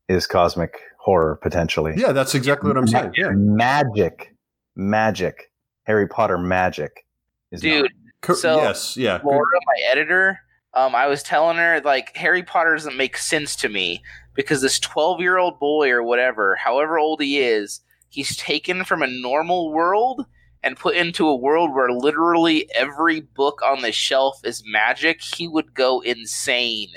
is cosmic horror potentially. Yeah, that's exactly what I'm saying. Yeah. Magic, magic, Harry Potter magic is not. Co- So, yes, yeah. Laura, my editor, um, I was telling her like Harry Potter doesn't make sense to me because this twelve-year-old boy or whatever, however old he is, he's taken from a normal world and put into a world where literally every book on the shelf is magic. He would go insane.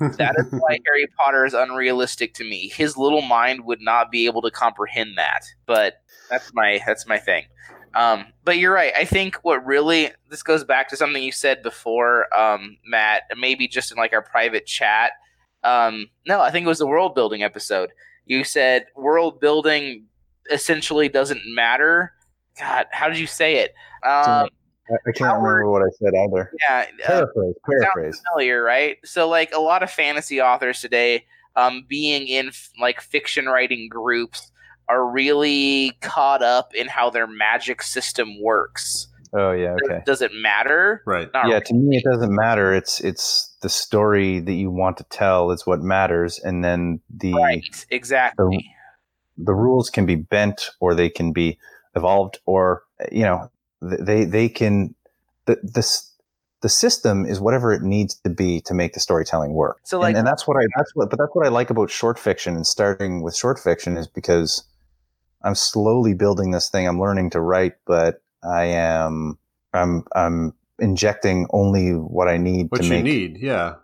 That is why Harry Potter is unrealistic to me. His little mind would not be able to comprehend that. But that's my that's my thing. Um, but you're right. I think what really this goes back to something you said before, um, Matt. Maybe just in like our private chat. Um, no, I think it was the world building episode. You said world building essentially doesn't matter. God, how did you say it? Um, I, I can't Howard- remember what I said either. yeah, uh, Paraphrase, paraphrase. familiar, right? So like a lot of fantasy authors today, um, being in f- like fiction writing groups, are really caught up in how their magic system works. Oh yeah, okay. Does it matter? right. Not yeah, really. to me it doesn't matter. It's it's the story that you want to tell is what matters, and then the right. Exactly. the rules can be bent or they can be evolved, or you know they they can the this the system is whatever it needs to be to make the storytelling work. So, like- and, and that's what I that's what but that's what I like about short fiction and starting with short fiction is because I'm slowly building this thing. I'm learning to write, but I am I'm I'm injecting only what I need What to you make. need, yeah.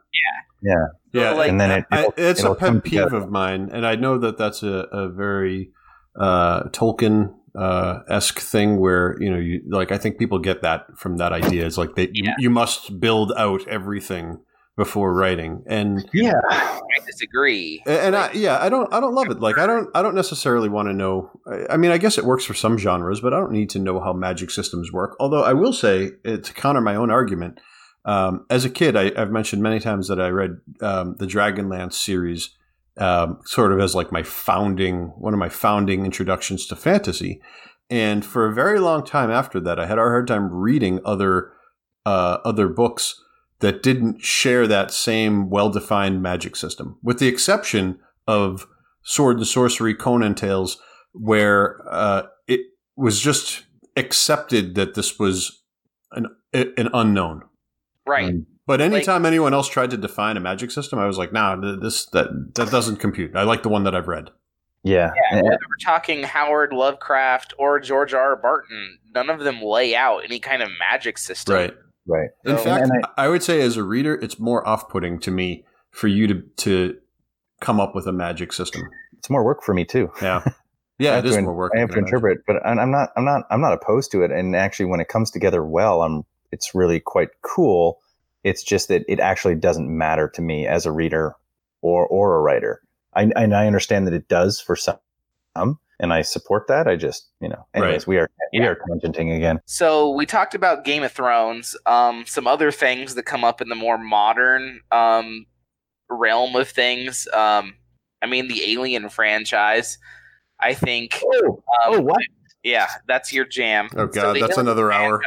Yeah. Yeah. So, like- And then it, I, it'll- it's a it'll come pet peeve together. of mine, and I know that that's a, a very uh, Tolkien uh, esque thing where you know, you like. I think people get that from that idea. It's like they you, you must build out everything before writing, and Yeah. I disagree. and I yeah, I don't I don't love it. Like I don't I don't necessarily want to know. I, I mean, I guess it works for some genres, but I don't need to know how magic systems work. Although I will say uh, to counter my own argument. Um, as a kid, I, I've mentioned many times that I read um, the Dragonlance series, um, sort of as like my founding, one of my founding introductions to fantasy. And for a very long time after that, I had a hard time reading other uh, other books that didn't share that same well-defined magic system, with the exception of Sword and Sorcery Conan Tales, where uh, it was just accepted that this was an an unknown. Right. Mm. But anytime anyone else tried to define a magic system, I was like, "Nah, this that that doesn't compute." I like the one that I've read. Yeah. Yeah, whether we're talking Howard Lovecraft or George R. R. Martin, none of them lay out any kind of magic system. Right. Right. In So- fact, and I, would say as a reader, it's more off-putting to me for you to to come up with a magic system. It's more work for me too. Yeah, yeah, have it is to, more work. I I have can to imagine. interpret, but I'm I'm not I'm not I'm not opposed to it. And actually, when it comes together well, I'm it's really quite cool. It's just that it actually doesn't matter to me as a reader or or a writer. I and I understand that it does for some, and I support that. I just you know, anyways, Right. we are we Yeah. are tangenting again. So we talked about Game of Thrones. Um, some other things that come up in the more modern um, realm of things. Um, I mean, the Alien franchise. I think. Oh, Um, oh, what? Yeah, that's your jam. Oh god, the that's Alien another hour.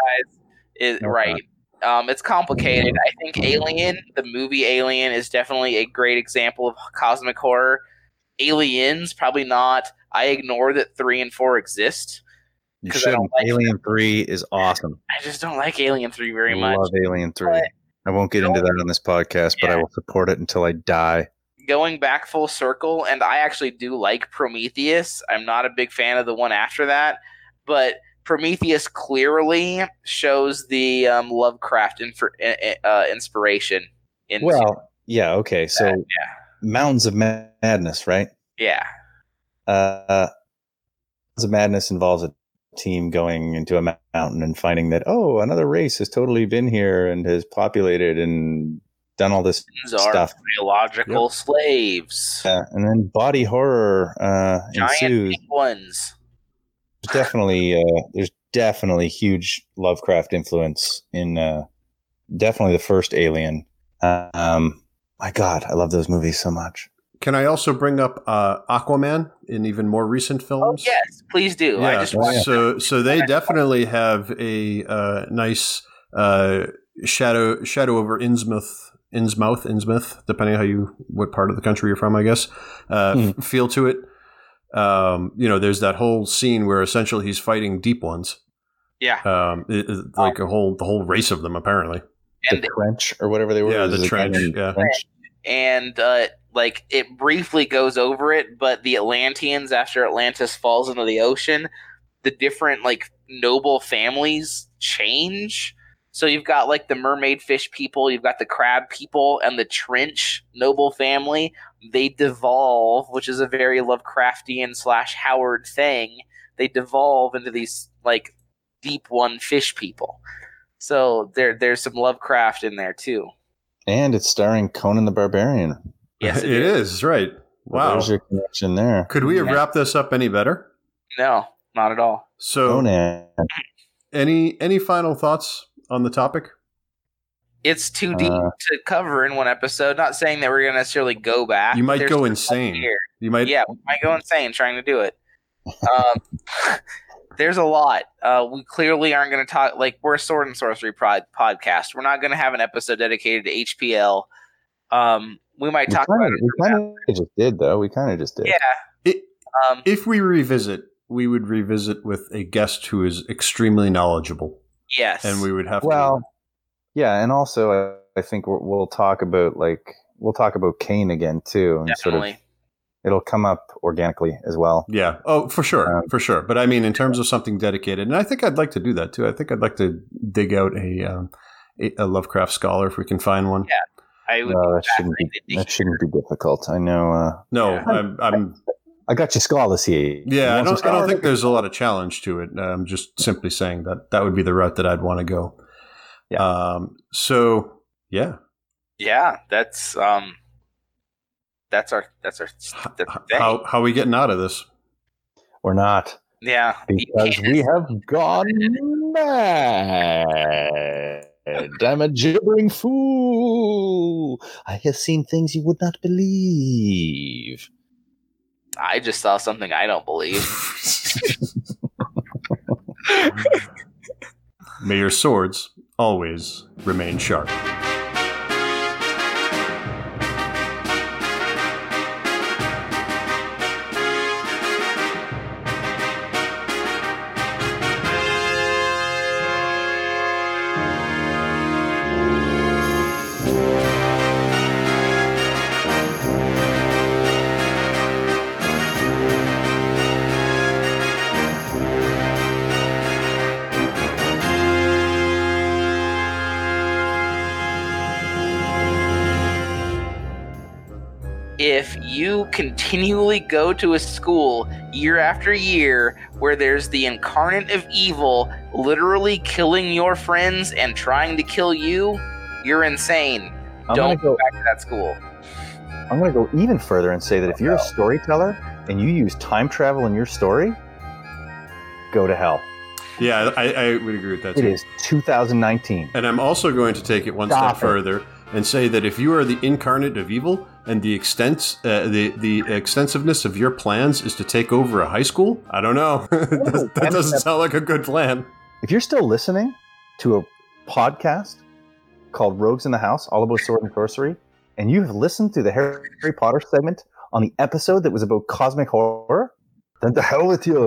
Is Okay. right. Um, it's complicated. I think Alien, the movie Alien, is definitely a great example of cosmic horror. Aliens, probably not. I ignore that three and four exist. You shouldn't. like Alien Three is awesome. I just don't like Alien three very much. I love Alien Three. But- I won't get into that on this podcast, but I will support it until I die. going back full circle, and I actually do like Prometheus. I'm not a big fan of the one after that, but Prometheus clearly shows the um, Lovecraft infor- uh, inspiration. Into, Well, yeah, okay. So, yeah, Mountains of Madness, right? yeah, Uh, Mountains of Madness involves a team going into a mountain and finding that oh another race has totally been here and has populated and done all this These are stuff. biological slaves. Uh, and then body horror uh, Giant ensues. ones. There's definitely uh, there's definitely huge Lovecraft influence in uh, definitely the first Alien. Um, my God, I love those movies so much. Can I also bring up uh, Aquaman in even more recent Oh films? yes, please do. I Yeah, just Oh, so so they definitely have a uh, nice uh, shadow shadow over Innsmouth, Innsmouth, Innsmouth, depending on how you what part of the country you're from, I guess. F- feel to it. Um, you know, there's that whole scene where essentially he's fighting deep ones, yeah. um, it- it- like a whole the whole race of them apparently. And the trench or whatever they were. Yeah, the trench, yeah. trench. and uh, like it briefly goes over it, but the Atlanteans, after Atlantis falls into the ocean, the different like noble families change. So you've got like the mermaid fish people, you've got the crab people, and the trench noble family. They devolve, which is a very Lovecraftian slash Howard thing. They devolve into these like deep one fish people. So there, there's some Lovecraft in there too. And it's starring Conan the Barbarian. Yes, it is right. Wow. There's your connection there. Could we have Yeah. wrapped this up any better? No, not at all. So, Conan. any any final thoughts on the topic? It's too deep Uh, to cover in one episode. Not saying that we're going to necessarily go back. You might go insane. Here. You might. Yeah, we might go insane trying to do it. Um, there's a lot. Uh, we clearly aren't going to talk like we're a sword and sorcery pod- podcast. We're not going to have an episode dedicated to HPL. Um, we might We talk kind about it. we kind of just did though. We kind of just did. Yeah. It- Um, If we revisit, we would revisit with a guest who is extremely knowledgeable, yes. and we would have Well, to. yeah, and also I, I think we'll, we'll talk about like we'll talk about Kane again too, and sort of it'll come up organically as well. Yeah. Oh, for sure, Um, for sure. But I mean, in terms of something dedicated, and I think I'd like to do that too. I think I'd like to dig out a um, a, a Lovecraft scholar if we can find one. I would No, be that shouldn't be fascinated to that shouldn't be difficult. I know. Uh, No, Yeah. I'm, I'm. I got you scholars here. Yeah, I don't. I don't think there's a lot of challenge to it. I'm just simply saying that that would be the route that I'd want to go. Yeah. Um. So yeah. Yeah, that's um, that's our that's our H- the thing. How how we getting out of this? We're not yeah, because we have gone mad. I'm a gibbering fool. I have seen things you would not believe. I just saw something I don't believe. May your swords always remain sharp. Continually go to a school year after year where there's the incarnate of evil literally killing your friends and trying to kill you, you're insane. I'm Don't go. go back to that school. I'm gonna go even further and say that if you're a storyteller and you use time travel in your story, go to hell. Yeah, I, I would agree with that It too. is 2019. And I'm also going to take it one Stop step it. further and say that if you are the incarnate of evil and the extent, uh, the the extensiveness of your plans is to take over a high school, I don't know. that, that doesn't sound like a good plan. If you're still listening to a podcast called Rogues in the House, all about sword and sorcery, and you have listened to the Harry Potter segment on the episode that was about cosmic horror, then the hell with you.